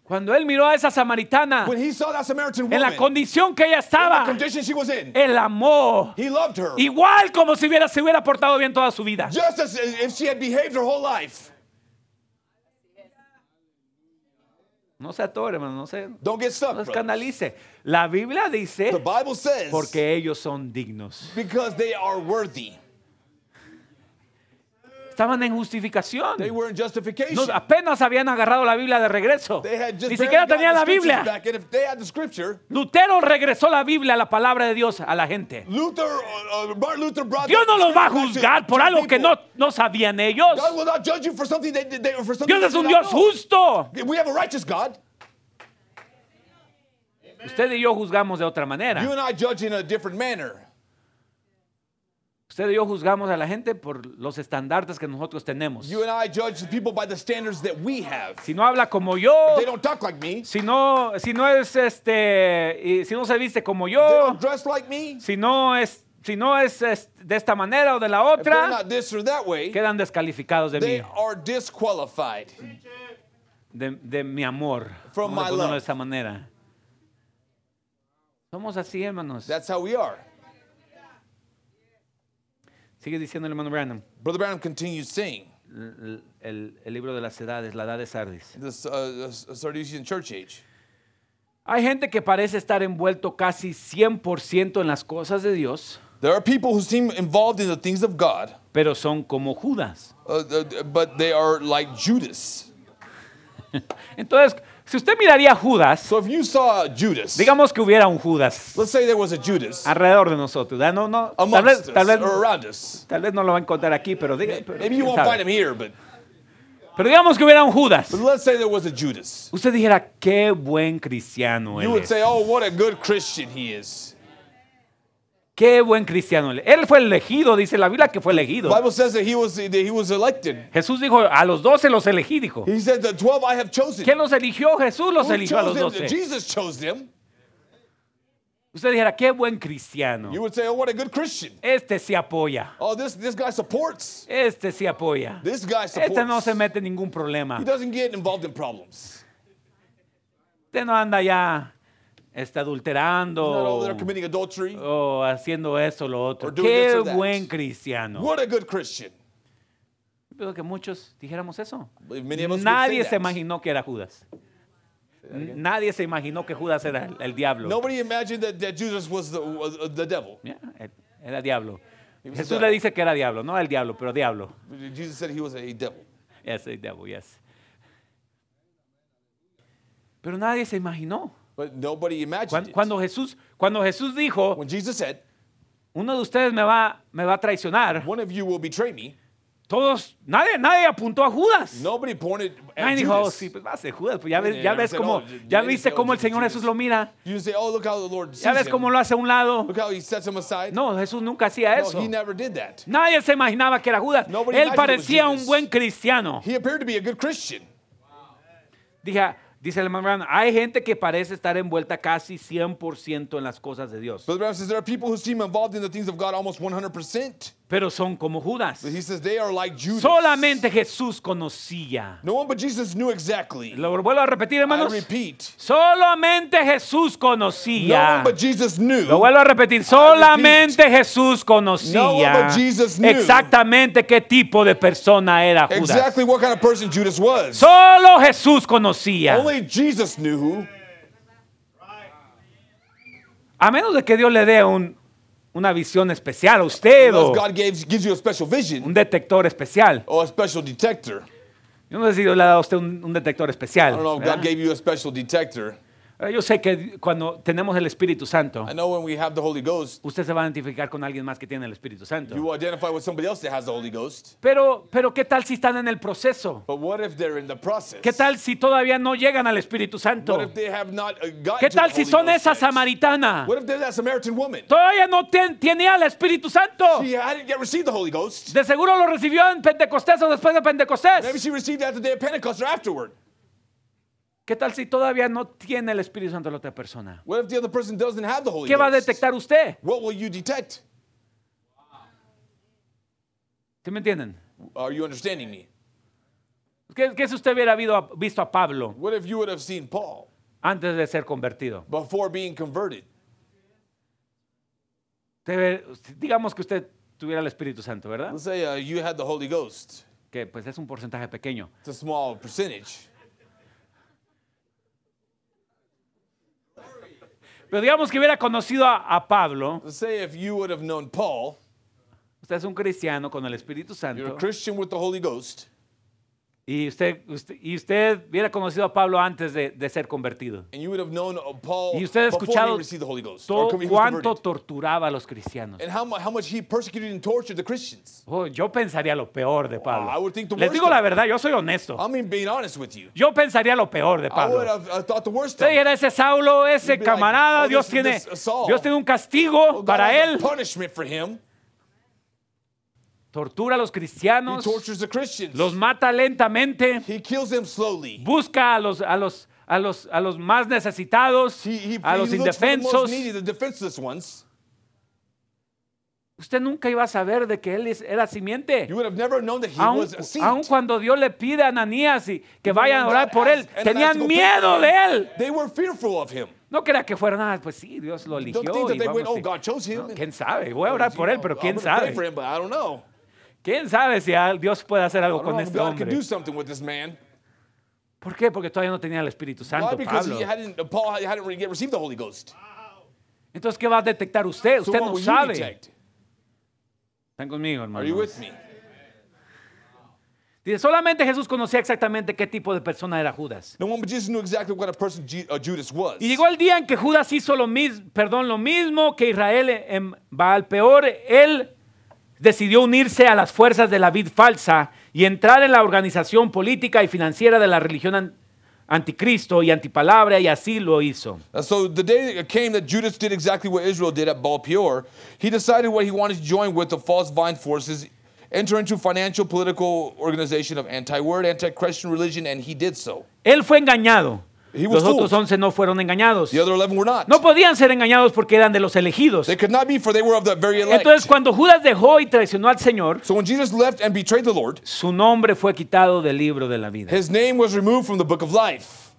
Cuando él miró a esa samaritana When he saw that Samaritan en la woman, condición que ella in the estaba, condition she was in, él amó he loved her igual como si hubiera, se hubiera portado bien toda su vida. just as if she had behaved her whole life. No se atore, hermano, no se, Don't get stuck. no escandalice. La Biblia The dice Bible says porque ellos son dignos. because they are worthy. Estaban en justificación. They were in justification. No, apenas habían agarrado la Biblia de regreso. They had just Ni siquiera tenían la Biblia. Back. And if they had the scripture, Lutero regresó la Biblia, la palabra de Dios, a la gente. Luther, uh, uh, Martin Luther brought Dios no los va a juzgar por algo que no, no sabían ellos. God will not judge you for something they did. They, for something Dios es un Dios justo. We have a righteous God. Usted y yo juzgamos de otra manera. You and I judge in a different manner. Usted y yo juzgamos a la gente por los estandartes que nosotros tenemos. You and I judge people by the standards that we have. Si no habla como yo, They don't talk like me. si no, si no es este, y si no se viste como They yo, don't dress like me. si no es, si no es, es de esta manera o de la If they're otra, not this or that way, quedan descalificados de they mí, are disqualified. de, de mi amor. From Vamos a my ponerlo love. de esa manera. Somos así, hermanos. That's how we are. Sigue diciendo el hermano Branham. Brother Branham continues saying, El, el- el libro de las edades, la edad de Sardis. this uh, uh, Sardisian church age. Hay gente que parece estar envuelto casi 100% en las cosas de Dios, There are people who seem involved in the things of God, pero son como Judas. uh, uh, but they are like Judas. Entonces, Si usted miraría a Judas, So if you saw Judas, digamos que hubiera un Judas let's say there was a Judas alrededor de nosotros. ¿verdad? No, no, tal vez, us tal vez, or around us. tal vez no lo va a encontrar aquí, pero, diga- pero, Maybe you won't find him here, but, Pero digamos que hubiera un Judas. but let's say there was a Judas. Usted dijera, qué buen cristiano You él would es. say, oh, what a good Christian he is. Qué buen cristiano él fue elegido, dice la Biblia que fue elegido. The Bible says that he was that he was elected. Jesús dijo, a los doce los elegí, dijo. He said, the 12 I have chosen. ¿Quién los eligió? Jesús los Who eligió a los doce. Jesus chose them. Usted dijera, qué buen cristiano. You would say, oh, what a good Christian. Este sí apoya. Oh, this, this guy supports. Este sí apoya. This guy supports. Este no se mete en ningún problema. He doesn't get involved in problems. Usted no anda ya está He's not adulterando committing adultery. o haciendo esto lo otro. Or doing this Qué or that. buen cristiano. What a good Christian. Pero que muchos dijéramos eso. Many of us would Nadie say se that. imaginó que era Judas. Nadie se imaginó que Judas era el, el diablo. Nobody imagined that, that Judas was the, was the devil. Ya, Era diablo. He was Jesús le devil. dice que era diablo, no el diablo, pero diablo. Jesus said he was a devil. Yes, el diablo, yes. Pero nadie se imaginó. But nobody imagined Cuando, Jesús, cuando Jesús dijo, When Jesus said, uno de ustedes me va, me va a traicionar, one of you will betray me, todos, nadie, nadie apuntó a Judas. nobody pointed at Nadie dijo, oh, Judas. sí, pues va a ser Judas. Pues ya ves, Yeah, ya never ves said, cómo, oh, ya viste cómo oh, el Señor. Jesús lo mira. You say, oh, look how the Lord sees Ya ves him. cómo lo hace a un lado. Look how he sets him aside. No, Jesús nunca hacía No, eso. he never did that. Nadie se imaginaba que era Judas. Nobody Él imagined it was parecía un Judas. buen cristiano. He appeared to be a good Christian. Dije, dice el hermano hay gente que parece estar envuelta casi 100% en las cosas de Dios. Brother Branham says there are people who seem involved in the things of God almost 100%. Pero son como Judas. He says they are like Judas. Solamente Jesús conocía. No one but Jesus knew exactly. Lo vuelvo a repetir, I hermanos. repeat. Solamente Jesús No conocía. one but Jesus knew. Lo vuelvo a repetir, solamente Jesús conocía No one but Jesus knew. exactamente qué tipo de persona era Judas. exactly what kind of person Judas was. Solo Jesús conocía. Only Jesus knew. A menos de que Dios le dé un- una visión especial a usted o God gives, gives you a special vision un detector especial. or a special detector. Yo no sé si Dios le ha dado a usted un, un detector I especial. don't know if ¿verdad? God gave you a special detector. Eh, Yo sé que cuando tenemos el Espíritu Santo, I know when we have the Holy Ghost, usted se va a identificar con alguien más que tiene el Espíritu Santo. you identify with somebody else that has the Holy Ghost. Pero, pero ¿qué tal si están en el proceso? But what if they're in the process? ¿Qué tal si todavía no llegan al Espíritu Santo? What if they have not uh, gotten ¿Qué to tal the si Holy son Ghost esa yet? samaritana? What if they're that Samaritan woman? Todavía no ten- tiene al Espíritu Santo. She hadn't yet received the Holy Ghost. De seguro lo recibió en Pentecostés o después de Maybe Pentecostés. she received that the day of Pentecost or afterward. ¿Qué tal si todavía no tiene el Espíritu Santo la otra persona? What if the other person doesn't have the Holy ¿Qué va a Ghost? detectar usted? What will you detect? ¿Sí me entienden? Are you understanding me? ¿Qué, qué si usted hubiera visto a Pablo What if you would have seen Paul antes de ser convertido? before being converted? Usted ve- digamos que usted tuviera el Espíritu Santo, ¿verdad? Let's say uh, you had the Holy Ghost. Que pues es un porcentaje pequeño. It's a small percentage. Pero digamos que hubiera conocido a, a Pablo. Let's say if you would have known Paul, Usted es un cristiano con el Espíritu you're a Santo. Christian with the Holy Ghost, Y usted, usted- y usted hubiera conocido a Pablo antes de, de ser convertido. and you would have known uh, Paul Y usted ha escuchado was cuánto torturaba a los cristianos. And how, how much he persecuted and tortured the Christians. Oh, yo pensaría lo peor de Pablo. Think the Les digo la verdad, yo soy honesto. I mean, being honest with you. Yo pensaría lo peor de I Pablo. would have uh, thought the worst Usted dijera, ese Saulo, ese You'd be like, camarada, oh, Dios this- tiene, this. Dios tiene un castigo Well, God para él. Tortura a los He cristianos, tortures the Christians. los mata lentamente, he kills them slowly. busca a los, a los, a los, a los más necesitados, He, he, a los indefensos. Usted nunca iba a saber de que él era simiente. Aun, cuando Dios le pide a Ananías y que vayan a orar por él, tenían miedo de él. They were fearful of him. No crea que fueran nada, pues sí, Dios lo eligió. Don't think that y they went, oh, God chose him. No, ¿Quién sabe? Voy a orar por él, pero quién sabe. ¿Quién sabe si Dios puede hacer algo con know este God hombre? do something with this man. ¿Por qué? Porque todavía no tenía el Espíritu Why? Santo, Because Pablo. he hadn't, Paul hadn't really yet received the Holy Ghost. Entonces, ¿qué va a detectar usted? So Usted no sabe. detect? Están conmigo, Are you hermano. with me? Dice, solamente Jesús conocía exactamente qué tipo de persona era Judas. No one but Jesus knew exactly what a person Ju- uh, Judas was. Y llegó el día en que Judas hizo lo mismo, perdón, lo mismo que Israel en Baal peor. Él decidió unirse a las fuerzas de la vid falsa y entrar en la organización política y financiera de la religión an- anticristo y antipalabra y así lo hizo. So the day came that Judas did exactly what Israel did at Baal Peor. He decided what he wanted to join with the false vine forces, enter into financial political organization of anti-word, anti-Christian religion, and he did so. Él fue engañado. Los otros fooled. once no fueron engañados. The other 11 were not. No podían ser engañados porque eran de los elegidos. They could not be, for they were of the very elect. Entonces cuando Judas dejó y traicionó al Señor, so when Jesus left and betrayed the Lord, su nombre fue quitado del libro de la vida. his name was removed from the book of life.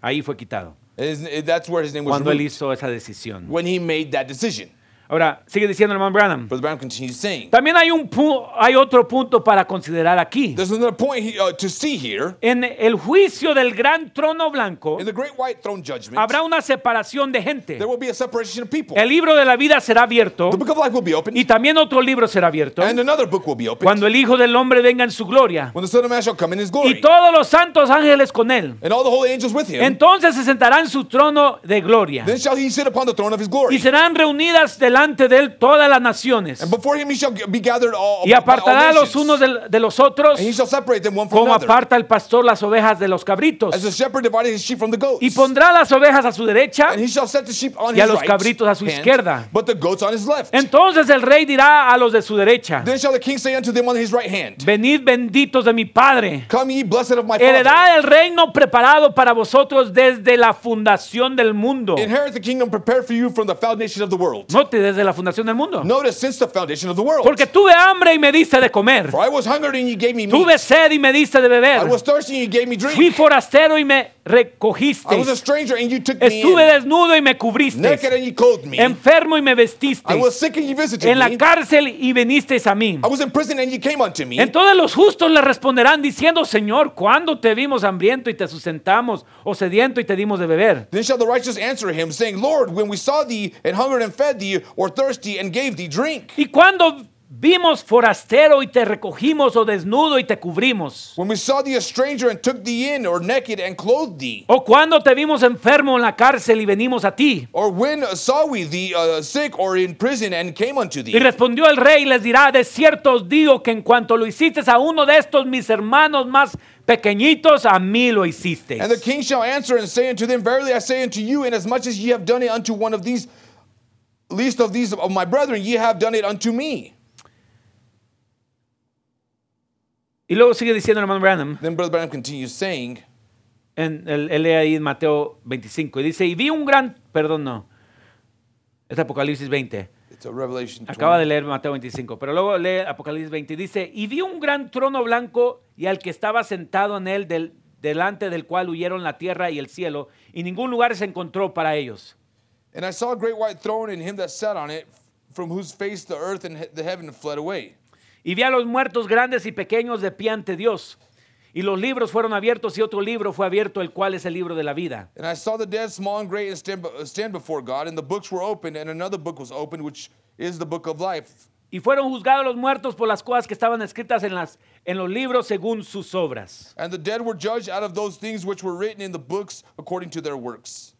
Ahí fue quitado. His- that's where his name was Cuando él removed. hizo esa decisión. When he made that decision. Ahora, sigue diciendo el hermano Branham. Brother continues saying, También hay, un pu- hay otro punto para considerar aquí. there's another point he- uh, to see here. En el juicio del gran trono blanco In the great white throne judgment, habrá una separación de gente. there will be a separation of people. El libro de la vida será abierto The book of life will be opened, y también otro libro será abierto and another book will be opened. cuando el Hijo del Hombre venga en su gloria when the Son of Man shall come in his glory, y todos los santos ángeles con él. and all the holy angels with him, Entonces se sentará en su trono de gloria then shall he sit upon the throne of his glory. y serán reunidas delante de él todas las naciones and before him he shall be gathered all, y apartará a los unos de, los otros and he shall separate them one from como another. aparta el pastor las ovejas de los cabritos As the shepherd divided his sheep from the goats. y pondrá las ovejas a su derecha. and he shall set the sheep on y a his los right cabritos a su hand, izquierda. but the goats on his left. Entonces el rey dirá a los de su derecha, then shall the king say unto them on his right hand, venid benditos de mi Padre, Come ye blessed of my father. heredad el reino preparado para vosotros desde la fundación del mundo. Inherit the kingdom prepared for you from the foundation of the world. Note, desde la fundación del mundo. Notice since the foundation of the world. Porque tuve hambre y me diste de comer. For I was hungry and ye gave me meat. Tuve sed y me diste de I beber. was thirsty and you gave me drink. Fui forastero y me recogiste. I was a stranger and you took me Estuve in. desnudo y me cubriste. Naked and you clothed me. Enfermo y me vestiste. I was sick and you visited En la me. cárcel y vinisteis a mí. I was in prison and you came unto me. Entonces los justos le responderán diciendo, Señor, ¿cuándo te vimos hambriento y te sustentamos, o sediento y te dimos de beber? Then shall the righteous answer him, saying, Lord, when we saw thee and hungered and fed thee, or thirsty and gave thee drink. ¿Y cuándo vimos forastero y te recogimos, o desnudo y te cubrimos? When we saw thee a stranger and took thee in, or naked and clothed thee. ¿O cuándo te vimos enfermo en la cárcel y venimos a ti? Or when saw we thee uh, sick or in prison and came unto Y thee? respondió el rey y les dirá, de cierto os digo que en cuanto lo hiciste a uno de estos mis hermanos más pequeñitos, a mí lo hiciste. And the king shall answer and say unto them, Verily I say unto you, inasmuch as ye have done it unto one of these, least of these of my brethren, ye have done it unto me. Y luego sigue diciendo el hermano Branham, Then Brother Branham continues saying, en, él, él lee ahí en Mateo 25, y dice, y vi un gran, perdón, no, es Apocalipsis 20. it's a Revelation 20. Acaba de leer Mateo 25, pero luego lee Apocalipsis 20 y dice, y vi un gran trono blanco y al que estaba sentado en él, del- delante del cual huyeron la tierra y el cielo, y ningún lugar se encontró para ellos. And I saw a great white throne and him that sat on it, from whose face the earth and the heaven fled away. Y vi a los muertos grandes y pequeños de pie ante Dios. Y los libros fueron abiertos y otro libro fue abierto, el cual es el libro de la vida. And I saw the dead, small and great, and stand, stand before God, and the books were opened, and another book was opened, which is the book of life. Y fueron juzgados los muertos por las cosas que estaban escritas en, las, en los libros según sus obras. And the dead were judged out of those things which were written in the books according to their works.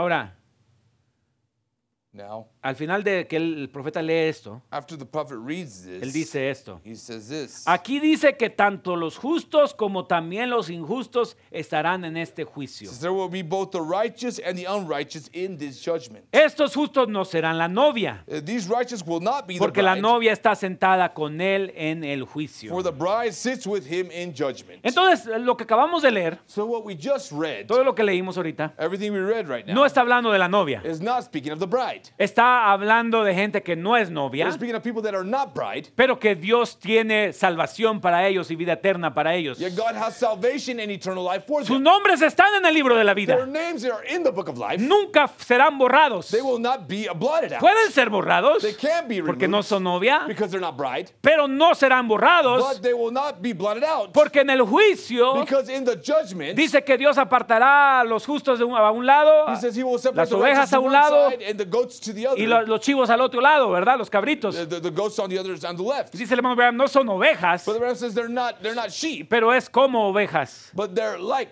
Ahora, Now, al final de que el, profeta lee esto, after the prophet reads this, él dice esto. he says this. Aquí dice que tanto los justos como también los injustos estarán en este juicio. says, There will be both the righteous and the unrighteous in this judgment. Estos justos no serán la novia, Uh, These righteous will not be the porque la bride, novia está sentada con él en el juicio. for the bride sits with him in judgment. Entonces, lo que acabamos de leer, So what we just read, todo lo que leímos ahorita, everything we read right now, no está hablando de la novia. is not speaking of the bride. Está hablando de gente que no es novia, speaking of people that are not bride. pero que Dios tiene salvación para ellos y vida eterna para ellos. Yet God has salvation and eternal life for Sus them. nombres están en el libro de la Their vida. names are in the book of life. Nunca serán borrados. They will not be blotted out. Pueden ser borrados They can be porque no son novia, because they're not bride, pero no serán borrados but they will not be blotted out porque en el juicio because in the judgment, dice que Dios apartará a los justos de un, a un lado, he says he will las ovejas a un lado goats to the other, y lo- los chivos al otro lado, ¿verdad? Los cabritos. the, the, the goats on the other on the left. Dice el hermano Branham, no son ovejas, But the Bible says they're not they're not sheep, pero es como ovejas. but they're like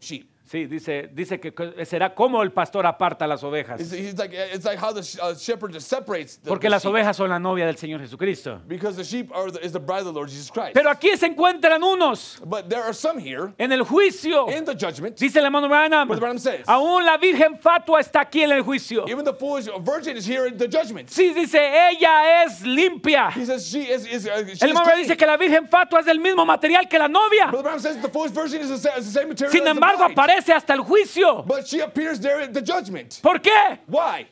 sheep. Sí, dice, dice que será como el pastor aparta las ovejas. It's, he's like it's like how the sh- uh, shepherd just separates the, Porque the las sheep. ovejas son la novia del Señor Jesucristo. because the sheep are the, is the bride of the Lord Jesus Christ. Pero aquí se encuentran unos but there are some here en el juicio. in the judgment. Dice el hermano Branham, Brother Branham says, aún la virgen fatua está aquí en el juicio. even the foolish virgin is here in the judgment. Sí, dice, ella es limpia. He says she is is uh, she El hermano dice que la virgen fatua es del mismo material que la novia. Brother Branham says the foolish virgin is the, sa- is the same material Sin embargo, bride. Aparece hasta el juicio. But she appears there at the judgment. ¿Por qué? Why?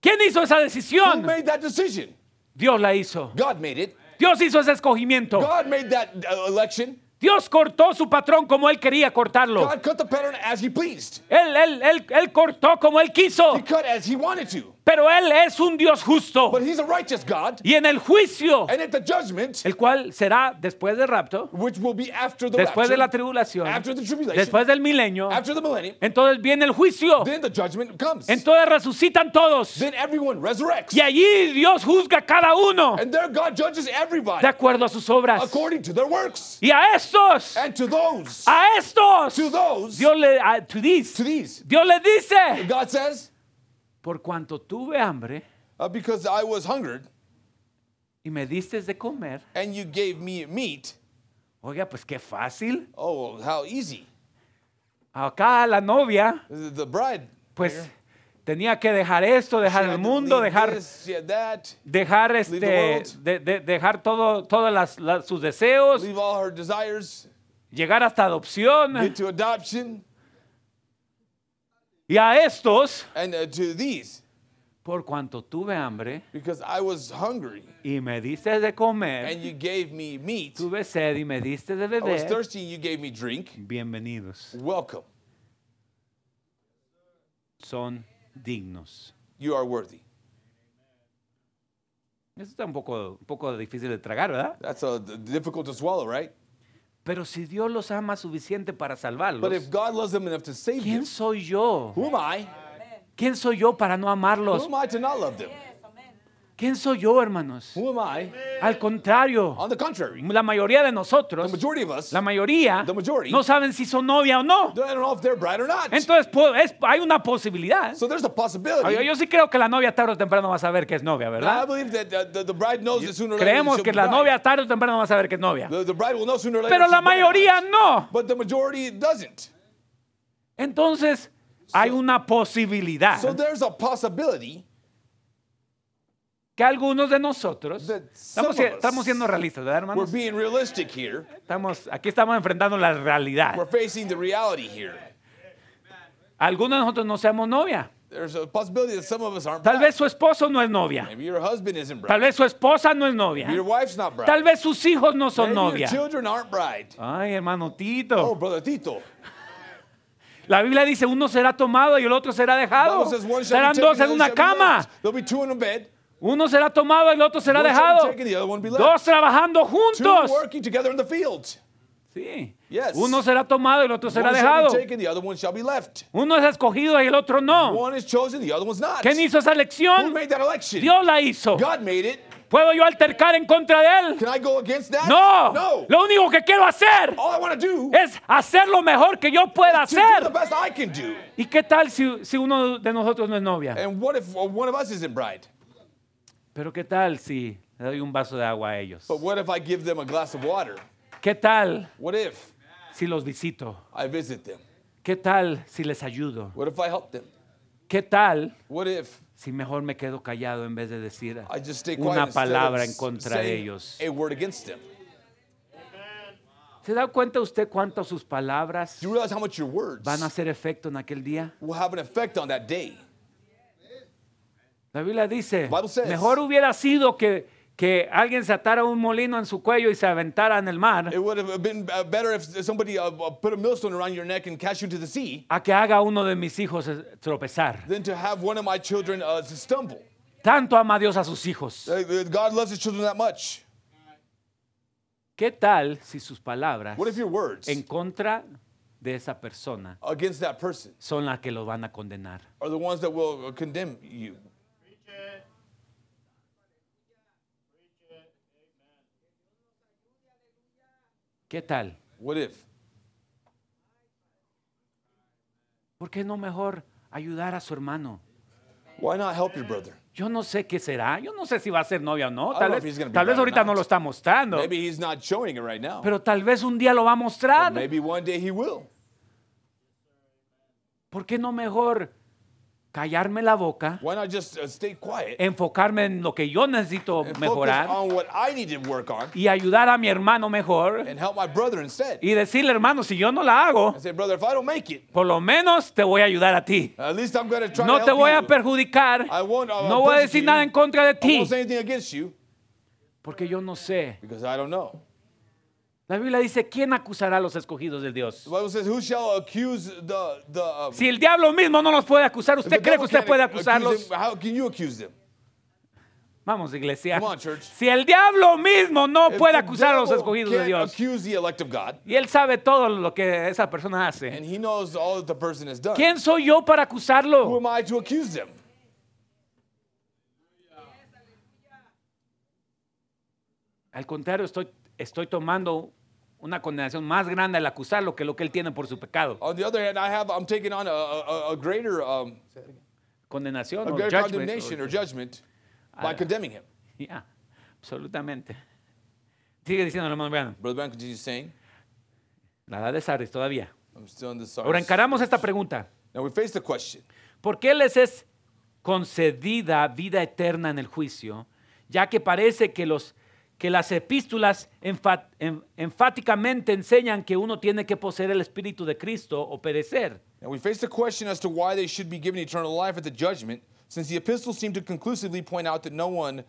¿Quién hizo esa Who decisión? made that decision? Dios la hizo. God made it. Dios hizo ese escogimiento. God made that uh, election. Dios cortó su patrón como él quería cortarlo. God cut the pattern as he pleased. Él, él, él, él cortó como él quiso. He cut as he wanted to. Pero él es un Dios justo. But he's a righteous God. Y en el juicio, And at the judgment, el cual será después del rapto, which will be after the después de la tribulación, after the tribulation, después del milenio, after the millennium, entonces viene el juicio. then the judgment comes. Entonces resucitan todos. Then everyone resurrects. Y allí Dios juzga a cada uno And there God judges everybody de acuerdo a sus obras. according to their works. Y a estos, And to those, a estos, to those, Dios le, a- to these, to these, Dios le dice, God says, por cuanto tuve hambre uh, because I was hungered y me diste de comer, and you gave me meat. oiga, pues qué fácil. Oh, how easy. Acá la novia, The the bride. pues tenía que dejar esto, she dejar had el to mundo, leave dejar, this, she had that, dejar este, world. de- de- dejar todo, todas las, las- sus deseos, leave all her desires, llegar hasta adopción. get to adoption, Y a estos, and uh, to these, por cuanto tuve hambre because I was hungry y me diste de comer, and you gave me meat. tuve sed y me diste de I was beber, thirsty and you gave me drink. bienvenidos. Welcome. Son dignos. You are worthy. Eso está un poco, un poco difícil de tragar, ¿verdad? That's uh, d- difficult to swallow, right? Pero si Dios los ama suficiente para salvarlos, But if God loves them enough to save them, ¿quién soy yo? who am I? ¿Quién soy yo para no Who amarlos? am I to not love them? ¿Quién soy yo, hermanos? Who am I? Al contrario, On the contrary, la mayoría de the nosotros, majority of us, la mayoría, The majority. no saben si son novia o no. I don't know if they're bride or not. Entonces, po- es- hay una posibilidad. So there's a possibility. Oye, Yo sí creo que la novia tarde o temprano va a saber que es novia, I ¿verdad? believe that the, the bride knows that sooner or later Creemos she'll que be la novia tarde o temprano va a saber que es novia. The, the bride will know sooner or later. Pero la or mayoría not. no. But the majority doesn't. Entonces, hay una posibilidad So there's a possibility que algunos de nosotros, estamos, siendo realistas, ¿verdad, we're being realistic here. Estamos, aquí estamos enfrentando la realidad. We're facing the reality here. Algunos de nosotros no seamos novia. There's a possibility that some of us aren't Tal vez su esposo no es novia. Maybe your husband isn't Tal bride. vez su esposa no es novia. Maybe your wife's not bride. Tal vez sus hijos no son Maybe your novia. children aren't bride. Ay, hermano Oh, Tito. brother Tito. La Biblia dice, uno será tomado y el otro será dejado. Serán dos en una cama. There'll be two in a bed. Uno será tomado y el otro será dejado. Dos trabajando juntos. Sí. Yes. Uno será tomado y el otro será dejado. Uno es escogido y el otro no. ¿Quién hizo esa elección? Dios la hizo. God made it. ¿Puedo yo altercar en contra de él? Can I go against that? No. No. Lo único que quiero hacer es hacer lo mejor que yo pueda hacer. ¿Y qué tal si, si uno de nosotros no es novia? Pero qué tal si le doy un vaso de agua a ellos? But what if I give them a glass of water? ¿Qué tal What if si los visito? I visit them? ¿Qué tal si les ayudo? What if I help them? ¿Qué tal What if si mejor me quedo callado en vez de decir I just stay quiet una instead palabra of en contra de saying ellos? a word against them? ¿Se da cuenta usted cuánto sus palabras Do you realize how much your words van a hacer efecto en aquel día? will have an effect on that day? La Biblia dice, says- mejor hubiera sido que, que alguien se atara un molino en su cuello y se aventara en el mar, It would have been uh, better if somebody uh, uh, put a millstone around your neck and cast you into the sea a que haga uno de mis hijos tropezar. than to have one of my children uh, to stumble. Tanto ama Dios a sus hijos. God loves his children that much. ¿Qué tal si sus palabras What if your words en contra de esa persona against that person son las que los van a condenar. are the ones that will condemn you. ¿Qué tal? What if? ¿Por qué no mejor ayudar a su hermano? Why not help your brother? Yo no sé qué será. Yo no sé si va a ser novia o no. Tal vez, tal vez ahorita no lo está mostrando. Maybe he's not showing it right now. Pero tal vez un día lo va a mostrar. Maybe one day he will. ¿Por qué no mejor callarme la boca, Why not just uh, stay quiet enfocarme en lo que yo necesito and focus mejorar on what I need to work on y ayudar a mi hermano mejor and help my brother instead? y decirle, hermano, si yo no la hago, I say, brother, if I don't make it, por lo menos te voy a ayudar a ti. at least I'm going to try No to te help voy a you. perjudicar. I won't, uh, No voy a persecute decir you. nada en contra de I ti. won't say anything against you Porque yo no sé. because I don't know. La Biblia dice, ¿quién acusará a los escogidos de Dios? The Bible says, "Who shall accuse the the?" Um, Si el diablo mismo no los puede acusar, ¿usted cree que usted puede acusarlos? them, how can you accuse them? Vamos, iglesia. On. Si el diablo mismo no If puede acusar a los escogidos de Dios, God, y él sabe todo lo que esa persona hace, and he knows all that the person has done. ¿quién soy yo para Who acusarlo? am I to accuse them? Al contrario, estoy, estoy tomando una condenación más grande al acusarlo que lo que él tiene por su pecado. On the other hand, I have I'm taking on a, a, a greater um, Condenación a greater condemnation or judgment by Ah. condemning him. Ya, absolutamente. Sigue diciendo el hermano Branham. Brother Brown continues saying, La edad de Sardis todavía. I'm still in this. Ahora encaramos esta pregunta. Now we face the question: ¿Por qué les es concedida vida eterna en el juicio? Ya que parece que, los, que las epístolas enfáticamente enseñan que uno tiene que poseer el Espíritu de Cristo o perecer. And we face the question as to why they should be given eternal life at the judgment, since the epistles seem to conclusively point out that no one,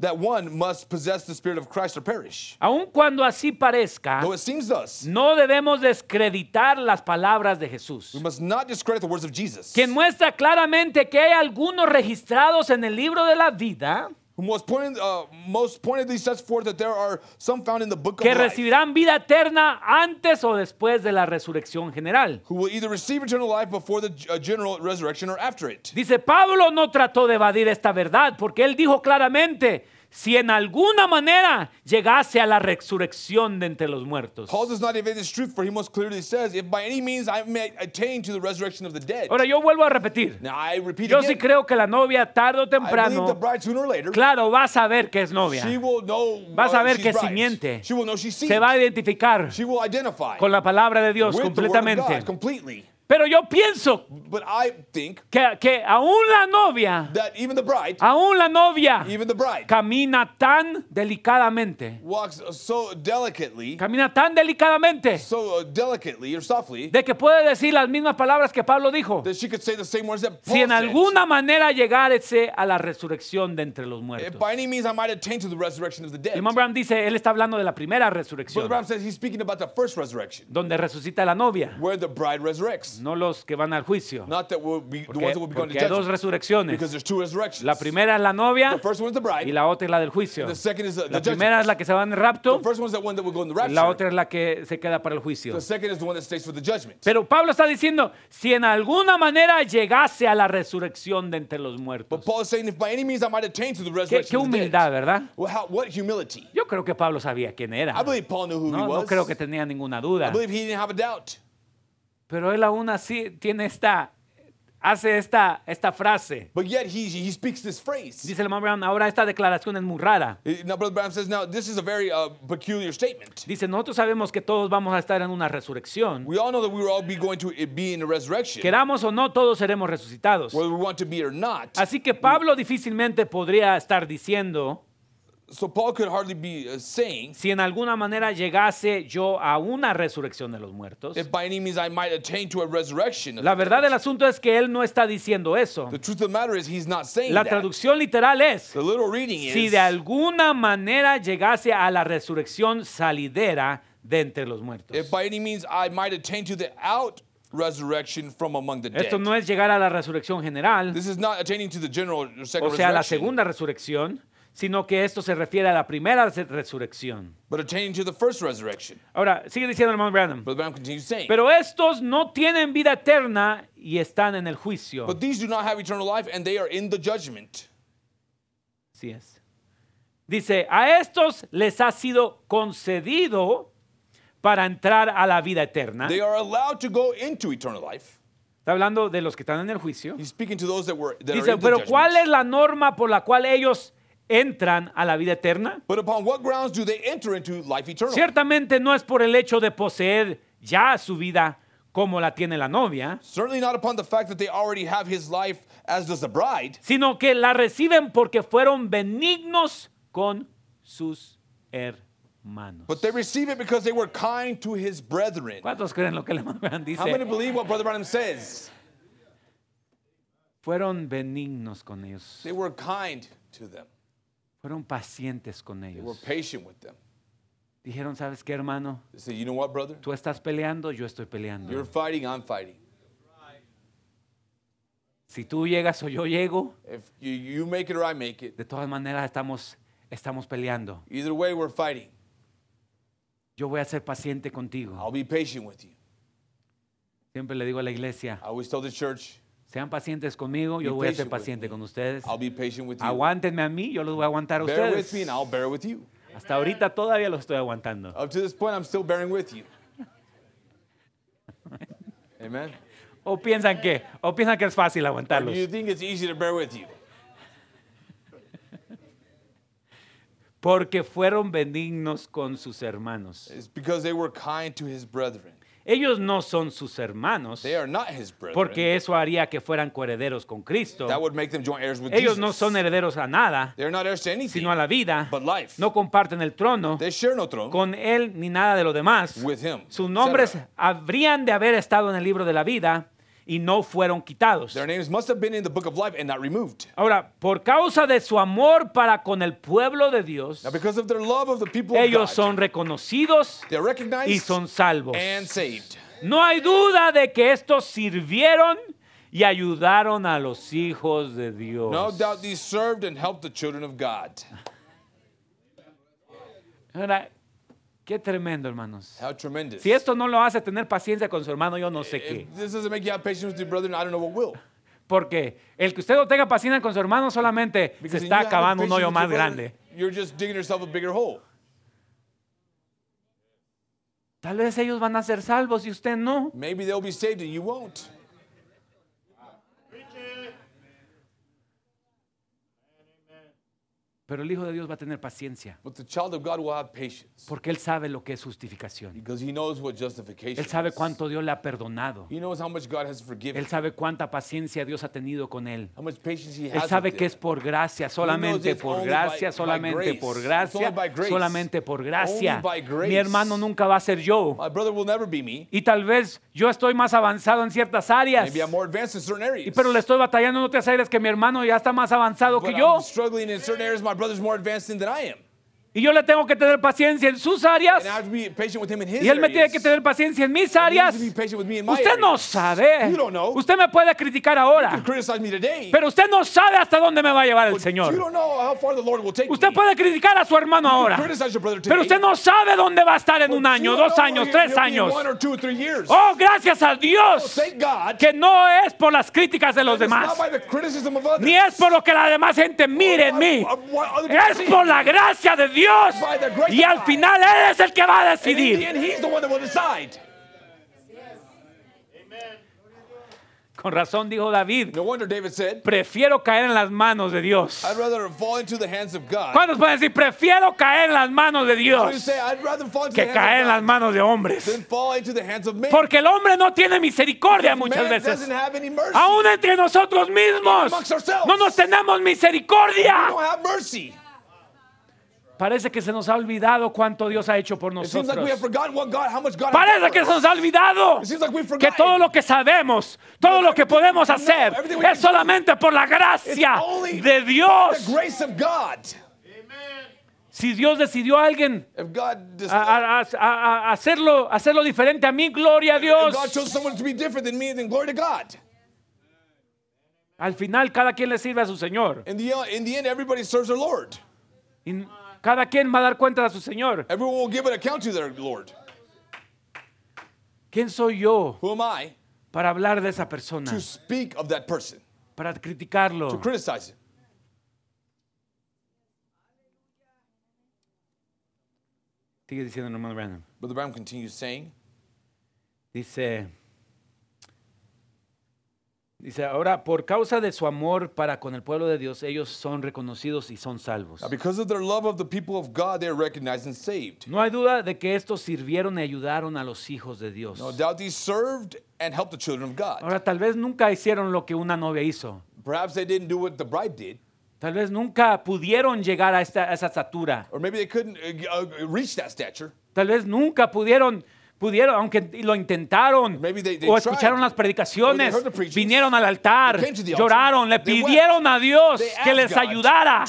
that one must possess the Spirit of Christ or perish. Aun cuando así parezca, Though it seems thus, no debemos descreditar las palabras de Jesús, we must not discredit the words of Jesus, quien muestra claramente que hay algunos registrados en el libro de la vida who most, pointed, uh, most pointedly sets forth that there are some found in the book of que life, recibirán vida eterna antes o después de la resurrección general. who will either receive eternal life before the uh, general resurrection or after it. Dice, Pablo no trató de evadir esta verdad porque él dijo claramente, si en alguna manera llegase a la resurrección de entre los muertos. Paul does not evade this truth, for he most clearly says, If by any means I may attain to the resurrection of the dead. Ahora yo vuelvo a repetir. Now I repeat Yo sí again, creo que la novia tarde o I believe the temprano, bride sooner or later, claro, va a saber que es novia. she will know Vas a she's que bride. simiente. She will know she's. Se va a identificar She will identify con la palabra de Dios with the word of completamente. Pero yo pienso But I think que, que aún la novia, that even the bride, aún la novia even the bride, camina tan delicadamente, walks so delicately, camina tan delicadamente so delicately or softly, de que puede decir las mismas palabras que Pablo dijo. that she could say the same words that Paul Si en said. alguna manera llegárese a la resurrección de entre los If muertos. by any means I might attain to the resurrection of the dead. Hermano Branham dice, él está hablando de la primera Brother resurrección, says he's speaking about the first resurrection, donde resucita la novia, where the bride resurrects. No los que van al juicio. Not that we'll be the Porque, ones that will be going to porque hay dos resurrecciones. because there's two resurrections. La primera es la novia The first one's the bride, y la otra es la del juicio. the second is the, the La judgment. primera es la que se va en el rapto, The first one's the one that will go in the y rapture. la otra es la que se queda para el juicio. The second is the one that stays for the judgment. Pero Pablo está diciendo, si en alguna manera llegase a la resurrección de entre los muertos. Paul is saying, if by any means I might attain to the Qué, resurrection qué of the humildad. ¿verdad? Well, how, what humility. Yo creo que Pablo sabía quién era. I believe Paul knew who he No, no was. creo que tenía ninguna I duda. believe he didn't have a doubt. Pero él aún así tiene esta, hace esta, esta frase. But yet he, he speaks this phrase. Dice el hermano Brown, ahora esta declaración es muy rara. Now, Brother Brown says, now, this is a very uh, peculiar statement. Dice, nosotros sabemos que todos vamos a estar en una resurrección. We all know that we will all be going to be in a resurrection, Queramos o no, todos seremos resucitados. whether we want to be or not. Así que Pablo difícilmente podría estar diciendo, So Paul could hardly be uh, saying, si en alguna manera llegase yo a una resurrección de los muertos. if by any means I might attain to a resurrection. of La the verdad dead. del asunto es que él no está diciendo eso. The truth of the matter is he's not saying La that. traducción literal es, The little reading si is, de alguna manera llegase a la resurrección salidera de entre los muertos. if by any means I might attain to the out resurrection from among the dead. Esto no es llegar a la resurrección general, This is not attaining to the general second o sea, la resurrection, segunda resurrección, sino que esto se refiere a la primera res- resurrección. but attaining to the first resurrection. Ahora, sigue diciendo el hermano Branham. Brother Branham continues saying, Pero estos no tienen vida eterna y están en el juicio. but these do not have eternal life, and they are in the judgment. Así es. Dice, a estos les ha sido concedido para entrar a la vida eterna. They are allowed to go into eternal life. Está hablando de los que están en el juicio. He's speaking to those that were that are Dice, in the pero judgment. ¿cuál es la norma por la cual ellos entran a la vida eterna? But upon what grounds do they enter into life eternal? Ciertamente no es por el hecho de poseer ya su vida como la tiene la novia, Certainly not upon the fact that they already have his life as does the bride, sino que la reciben porque fueron benignos con sus hermanos. but they receive it because they were kind to his brethren. ¿Cuántos creen lo que el hermano Branham How many dice? believe what Brother Branham says? Fueron benignos con ellos. They were kind to them. Fueron pacientes con They were ellos. patient with them. Dijeron, ¿sabes qué, hermano? They say, you know what, brother? Tú estás peleando, yo estoy peleando. You're fighting, I'm fighting. Si tú llegas o yo llego, If you, you make it or I make it, de todas maneras estamos, estamos peleando. either way, we're fighting. Yo voy a ser paciente contigo. I'll be patient with you. Siempre le digo a la iglesia, I always tell the church, sean pacientes conmigo, yo voy a ser paciente con ustedes. I'll be patient with you. Aguántenme a mí, yo los voy a aguantar a Bear with ustedes. me and I'll bear with you. Hasta ahorita todavía los estoy aguantando. Up to this point, I'm still bearing with you. Amen. O piensan que, o piensan que es fácil aguantarlos. you think it's easy to bear with you? Porque fueron benignos con sus hermanos. It's because they were kind to his brethren. Ellos no son sus hermanos, They are not his brethren. porque eso haría que fueran coherederos con Cristo. that would make them joint heirs with Ellos Jesus. no son herederos a nada, They're not heirs to anything sino a la vida. but life. No comparten el trono They share no throne con él ni nada de lo demás. with him. Sus nombres etc. habrían de haber estado en el libro de la vida y no fueron quitados. Their names must have been in the book of life and not removed. Ahora, por causa de su amor para con el pueblo de Dios, Now, because of their love of the people of ellos God, son reconocidos recognized y son salvos. and saved. No hay duda de que estos sirvieron y ayudaron a los hijos de Dios. No doubt these served and helped the children of God. Ahora, qué tremendo, hermanos. How tremendous. Si esto no lo hace tener paciencia con su hermano, yo no sé qué. If this doesn't make you have patience with your brother, I don't know what will. Porque el que usted no tenga paciencia con su hermano solamente se Because if está acabando un hoyo más brother, grande. You're just digging yourself a bigger hole. Tal vez ellos van a ser salvos y usted no. Maybe they'll be saved and you won't. Preach it. Pero el Hijo de Dios va a tener paciencia. But the child of God will have patience Porque Él sabe lo que es justificación. because he knows what justification Él sabe cuánto Dios le ha perdonado. He knows how much God has forgiven. Él sabe cuánta paciencia Dios ha tenido con Él. how much patience he Él has sabe with que es por gracia, solamente por gracia, solamente por gracia, solamente por gracia. Mi hermano nunca va a ser yo. My brother will never be me. Y tal vez yo estoy más avanzado en ciertas áreas. Maybe I'm more advanced in certain Y areas. pero le estoy batallando en otras áreas que mi hermano ya está más avanzado but que yo. I'm struggling in certain areas my brother's more advanced in than I am. Y yo le tengo que tener paciencia en sus áreas. Y él me tiene que tener paciencia en mis áreas. Usted no sabe. Usted me puede criticar ahora. Pero usted no sabe hasta dónde me va a llevar el Señor. Usted puede criticar a su hermano ahora. Pero usted no sabe dónde va a estar en un año, dos años, tres años. Oh, gracias a Dios. God. Que no es por las críticas de los demás. Ni es por lo que la demás gente mire en mí. Es por la gracia de Dios. Y al final Él es el que va a decidir. Con razón dijo David, No wonder David said, prefiero caer en las manos de Dios. I'd rather fall into the hands of God. ¿Cuántos pueden decir, prefiero caer en las manos de Dios que caer en las manos de hombres? Porque el hombre no tiene misericordia muchas veces. Aún entre nosotros mismos no nos tenemos misericordia. Parece que se nos ha olvidado cuánto Dios ha hecho por nosotros. Parece que se nos ha olvidado que todo lo que sabemos, todo lo que podemos hacer es solamente por la gracia de Dios. Si Dios decidió a alguien a, a- a- hacerlo, hacerlo diferente a mí, gloria a Dios. Al final cada quien le sirve a su Señor. In the, in the end, everybody serves their Lord. Y cada quien va a dar cuenta a su Señor. Everyone will give an account to their Lord. ¿Quién soy yo Who am I para hablar de esa persona? to speak of that person, Para criticarlo. to criticize him? Sigue diciendo hermano Branham. Brother Branham continues saying, Dice, dice, ahora por causa de su amor para con el pueblo de Dios, ellos son reconocidos y son salvos. Now, because of their love of the people of God, they are recognized and saved. No hay duda de que estos sirvieron y ayudaron a los hijos de Dios. No doubt these served and helped the children of God. Ahora, tal vez nunca hicieron lo que una novia hizo. Perhaps they didn't do what the bride did, Tal vez nunca pudieron llegar a, esta, a esa estatura. or maybe they couldn't uh, uh, reach that stature. Tal vez nunca pudieron, pudieron, aunque lo intentaron, they- they o escucharon tried. las predicaciones, vinieron al altar, lloraron, le pidieron a Dios que les ayudara,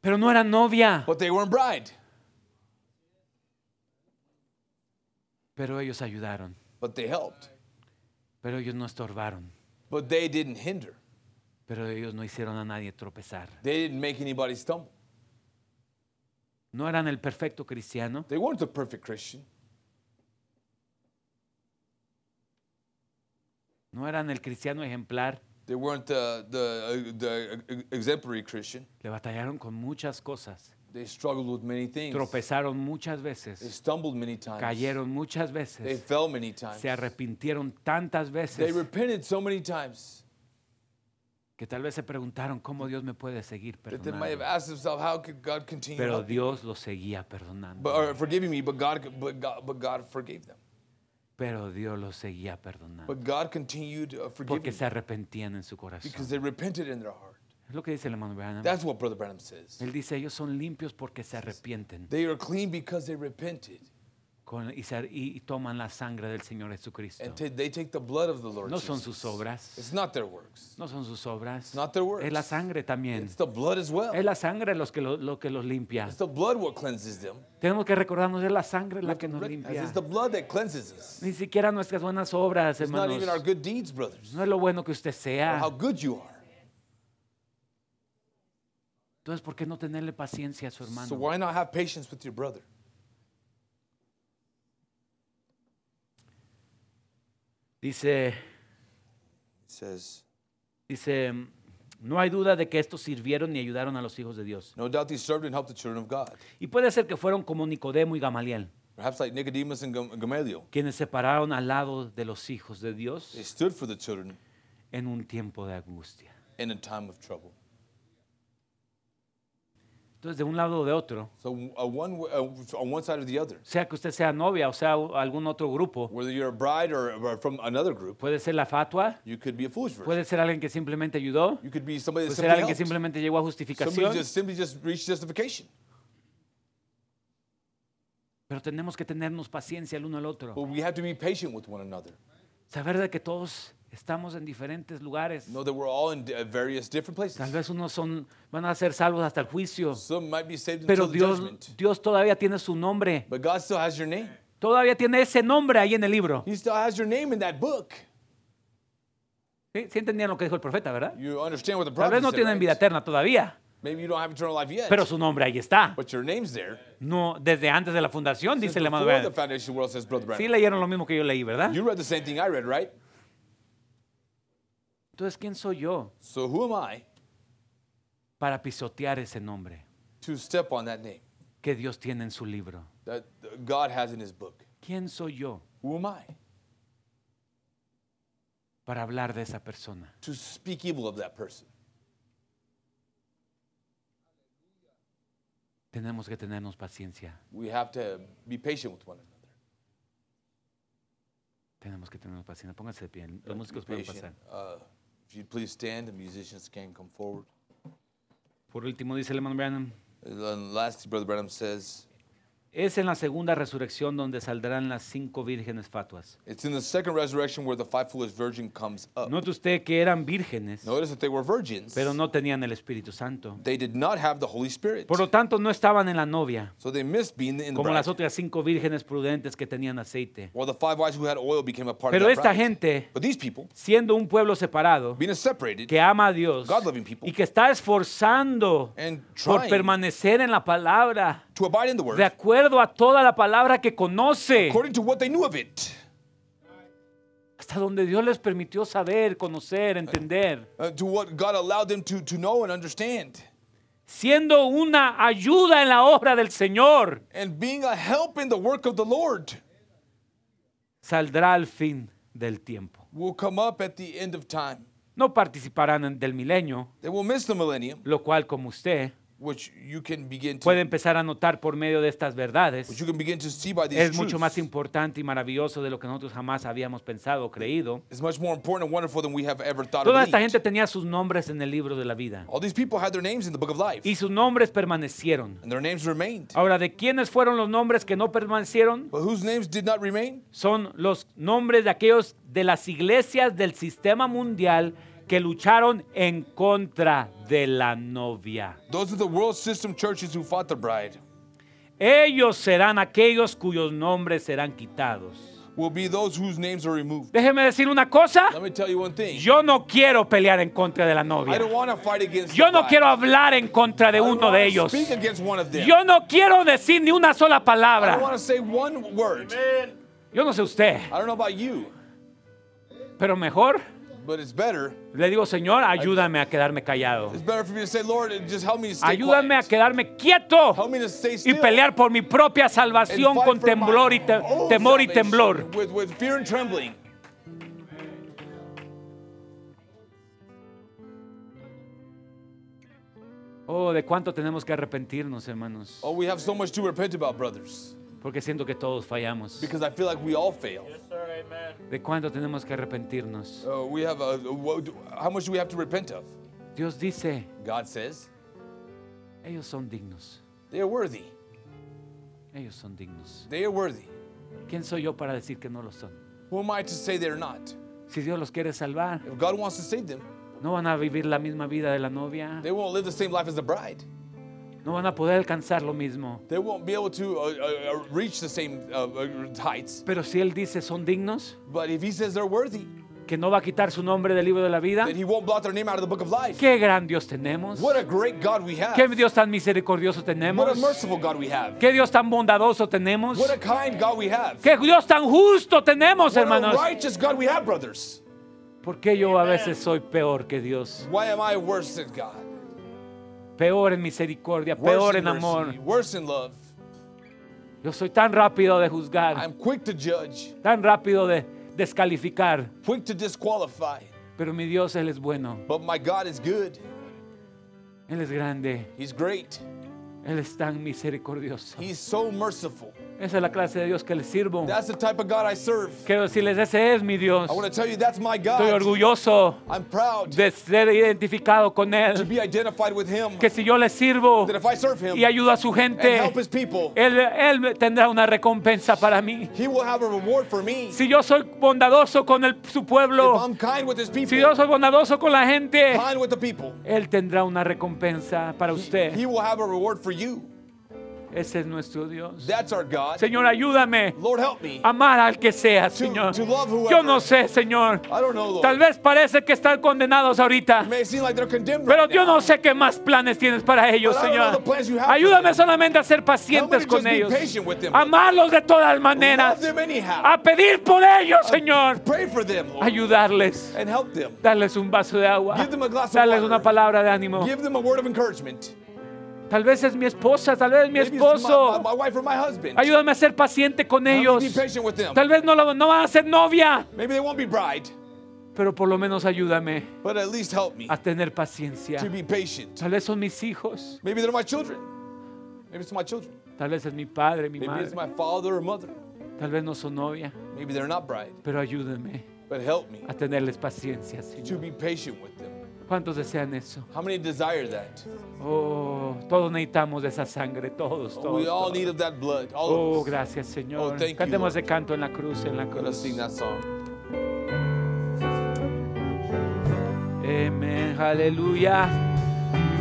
pero no eran novia. but they weren't bride. Pero ellos ayudaron, But they helped. pero ellos no estorbaron, But they didn't hinder. pero ellos no hicieron a nadie tropezar. They didn't make anybody stumble. No eran el perfecto cristiano, They weren't the perfect Christian. No eran el cristiano ejemplar. They weren't the, the, uh, the uh, exemplary Christian. Le batallaron con muchas cosas, They struggled with many things. tropezaron muchas They veces, stumbled many times. cayeron muchas They veces, fell many times. se arrepintieron tantas They veces repented so many times que tal vez se preguntaron cómo Dios me puede seguir that they might have perdonando. asked themselves, how could God continue Pero? Dios los seguía perdonando. but, or forgiving me? But God, but God, but God forgave them. Pero Dios los seguía perdonando. But God continued uh, forgiving Porque se arrepentían en su corazón. because they repented in their heart. Es lo que dice el hermano Branham. That's what Brother Branham says. Él dice, ellos son limpios porque se arrepienten They are clean because they repented con- y, toman la sangre del Señor Jesucristo. they take the blood of the Lord. No son sus obras. It's not their works. No son sus obras. not their works. Es la sangre también. It's the blood as well. Es la sangre los que lo, lo que los limpia. It's the blood what cleanses them. Tenemos que recordarnos, es la sangre la que nos limpia. It's the blood that cleanses us. Ni siquiera nuestras buenas obras, It's not hermanos. even our good deeds, brothers. No es lo bueno que usted Or sea. how good you are. Entonces, ¿por qué no tenerle paciencia a su hermano? So why not have patience with your brother? Dice, says, dice, no hay duda de que estos sirvieron y ayudaron a los hijos de Dios. No doubt they served and helped the children of God. Y puede ser que fueron como Nicodemo y Gamaliel, Perhaps like Nicodemus and Gam- Gamaliel. quienes se pararon al lado de los hijos de Dios They stood for the children en un tiempo de angustia. in a time of trouble. Entonces, de un lado o de otro, So uh, one, uh, on one side or the other, sea que usted sea novia o sea algún otro grupo, whether you're a bride or, or from another group, puede ser la fatua, you could be a foolish puede ser alguien que simplemente ayudó, You could be somebody puede that ser simply alguien que simplemente llegó a Somebody justificación, just simply just reached justification. pero tenemos que tenernos paciencia el uno al otro. But we have to be patient with one another. Saber de que todos estamos en diferentes lugares. Know that we're all in uh, various different Tal places. vez unos son, van a ser salvos hasta el juicio, Some might be saved pero until the Dios, judgment. Dios todavía tiene su nombre. But God still has your name. Todavía tiene ese nombre ahí en el libro. He still has your name in that book. ¿Sí, Sí entendían lo que dijo el profeta, verdad? You understand what the Tal prophet vez no said, tienen right? vida eterna todavía, Maybe you don't have eternal life yet. pero su nombre ahí está. but your name's there. No, desde antes de la fundación, Since dice el hermano before the Branham. foundation of the world says Brother Sí Branham. leyeron lo mismo que yo leí, ¿verdad? You read the same thing I read, right? Entonces, ¿quién soy yo So who am I para pisotear ese nombre to step on that name que Dios tiene en su libro? that God has in his book? ¿Quién soy yo Who am I para hablar de esa persona? to speak evil of that person? Tenemos que tenernos paciencia. We have to be patient with one another. Tenemos que tenernos paciencia. Pónganse de pie. Los Be músicos pueden patient. pasar. Uh, if you'd please stand, the musicians can come forward. Por último, dice el hermano Branham, And lastly, Brother Branham says, Es en la segunda resurrección donde saldrán las cinco vírgenes fatuas. It's in the second resurrection where the five foolish virgin comes up. Note usted que eran vírgenes, Notice that they were virgins. pero no tenían el Espíritu Santo. They did not have the Holy Spirit. Por lo tanto, no estaban en la novia, So they missed being in the como las bride. otras cinco vírgenes prudentes que tenían aceite. While the five wise who had oil became a part Pero of that esta bride. gente, But these people, siendo un pueblo separado, being separated, que ama a Dios God-loving people. y que está esforzando And por trying. permanecer en la palabra, to abide in the word, de acuerdo a toda la palabra que conoce, according to what they knew of it, hasta donde Dios les permitió saber, conocer, entender, uh, to what God allowed them to, to know and understand, siendo una ayuda en la obra del Señor, and being a help in the work of the Lord, saldrá al fin del tiempo. will come up at the end of time. No participarán en- del milenio, They will miss the millennium, lo cual como usted which you can begin to puede empezar a notar por medio de estas verdades, which you can begin to see by these es mucho más importante y maravilloso de lo que nosotros jamás habíamos pensado o creído. It's much more important and wonderful than we have ever thought Toda esta gente tenía sus nombres en el libro de la vida All these people had their names in the book of life, y sus nombres permanecieron. and their names remained. Ahora, ¿de quiénes fueron los nombres que no permanecieron? But whose names did not remain? Son los nombres de aquellos de las iglesias del sistema mundial que lucharon en contra de la novia. Those are the world system churches who fought the bride. Ellos serán aquellos cuyos nombres serán quitados. Will be those whose names are removed. Déjeme decir una cosa. Let me tell you one thing. Yo no quiero pelear en contra de la I novia. don't want to fight against Yo no bride. quiero hablar en contra de I uno de ellos. Speak against one of them. Yo no quiero decir ni una sola I don't palabra. want to say one word. Yo no sé usted, I don't know about you, pero mejor but it's better. le digo, Señor, ayúdame a quedarme callado. It's better for me to say, Lord, just help me to stay Ayúdame a quedarme quieto Help me to stay y still. pelear por mi propia and salvación fight con for my temblor y te- temor y salvation temblor. With, with fear and trembling. Oh, de cuánto tenemos que arrepentirnos, hermanos, Oh, we have so much to repent about, brothers, porque siento que todos fallamos. because I feel like we all fail. Yes, sir. De cuánto tenemos que arrepentirnos. Uh, we have a, how much do we have to repent of? Dios dice, God says ellos son dignos. they are worthy. Ellos son dignos. They are worthy. ¿Quién soy yo para decir que no lo son? Who am I to say they're not? Si Dios los quiere salvar, If God wants to save them, no van a vivir la misma vida de la novia. they won't live the same life as the bride. No van a poder alcanzar lo mismo. They won't be able to uh, uh, uh, reach the same uh, uh, heights. Pero si Él dice son dignos, But if He says they're worthy, que no va a quitar su nombre del libro de la vida, then He won't blot their name out of the book of life. qué gran Dios tenemos. What a great God we have. Qué Dios tan misericordioso What tenemos. a merciful God we have. Qué Dios tan bondadoso tenemos. What a kind God we have. Qué Dios tan justo tenemos, What a hermanos. righteous God we have, brothers. ¿Por qué yo a veces soy peor que Dios? Why am I worse than God? Peor en misericordia, peor en amor. Yo soy tan rápido de juzgar, I'm quick to judge, tan rápido de descalificar. quick to disqualify. Pero mi Dios, Él es bueno. But my God is good. Él es grande. He's great. Él es tan misericordioso. Esa es la clase de Dios que le sirvo. That's the type of God I serve. Quiero decirles, ese es mi Dios. I want to tell you that's my Estoy God. orgulloso I'm proud de ser identificado con to Él. be identified with Him. Que si yo le sirvo That if I serve Him y ayudo a su and help gente, His people, Él, él tendrá una recompensa para mí. He will have a reward for me. Si yo soy bondadoso con el- su If pueblo, I'm kind with His si yo soy bondadoso con la gente, kind with the people, Él tendrá una recompensa para usted. He will have a reward for you. Ese es nuestro Dios. That's our God. Señor, ayúdame Lord, help me. amar al que sea, Señor. to love whoever. Yo no sé, Señor. I don't know, Lord. Tal vez parece que están condenados ahorita. It may seem like they're condemned Pero yo no sé qué más planes tienes para ellos, But Señor. Ayúdame solamente a ser pacientes con ellos. them. Amarlos de todas maneras. A pedir por ellos, Señor. Pray for them, Lord, Ayudarles. and help them. Darles un vaso de agua. Give them a glass of Darles water. una palabra de ánimo. Give them a word of encouragement. Tal vez es mi esposa, tal vez es mi esposo. Ayúdame a ser paciente con ellos. Tal vez no, no van a ser novia, Maybe they won't be bride, pero por lo menos ayúdame but at least help me a tener paciencia. to be patient. Tal vez son mis hijos, Maybe they're my children. Maybe it's my children. tal vez es mi padre, mi Maybe it's madre, my father or mother. tal vez no son novia, Maybe they're not bride, pero ayúdame but help me a tenerles paciencia, Señor. ¿Cuántos desean eso? How many desire that? Oh, todos necesitamos de esa sangre, todos, todos. We all todos. need of that blood. All Oh, of gracias, Señor. Oh, thank you, Cantemos Lord. de canto en la cruz, en la Let us cruz. sing that song. Amén, aleluya.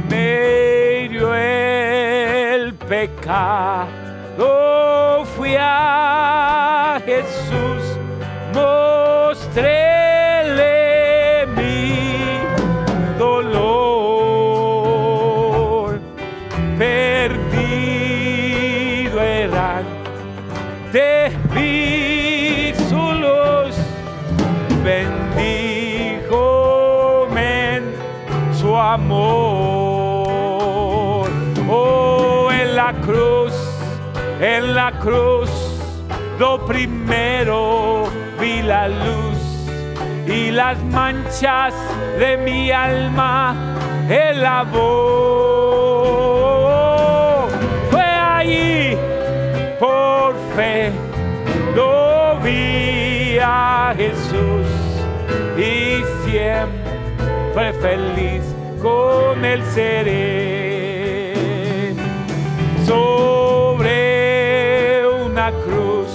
Me hirió el pecado, fui a Jesús, mostréle amor. Oh, en la cruz, en la cruz, lo primero vi la luz y las manchas de mi alma el lavó. Fue allí por fe lo vi a Jesús y siempre feliz con él seré. Sobre una cruz,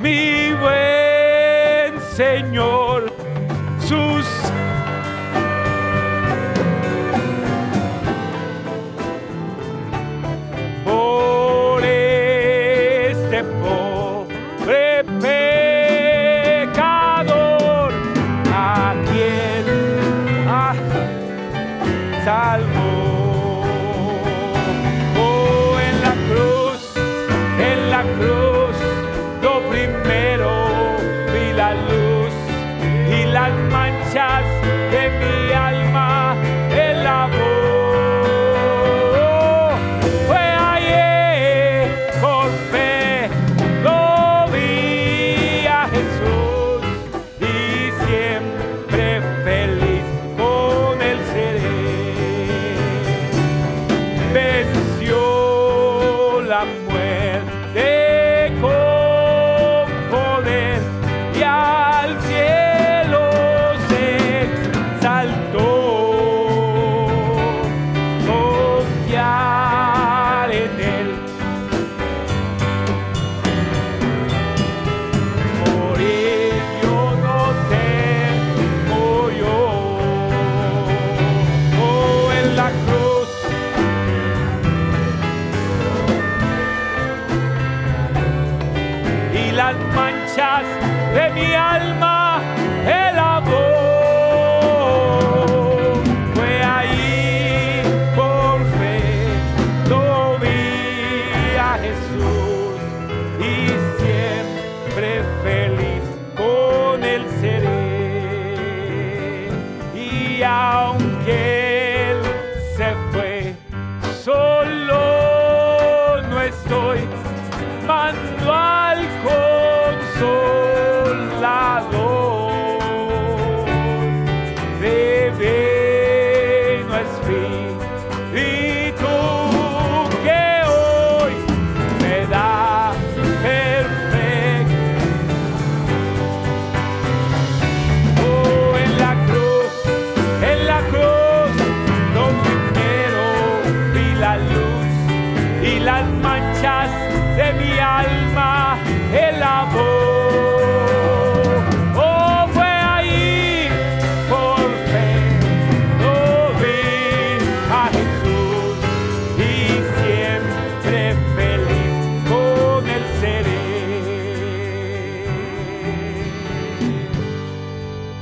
mi buen Señor, sus manchas de mi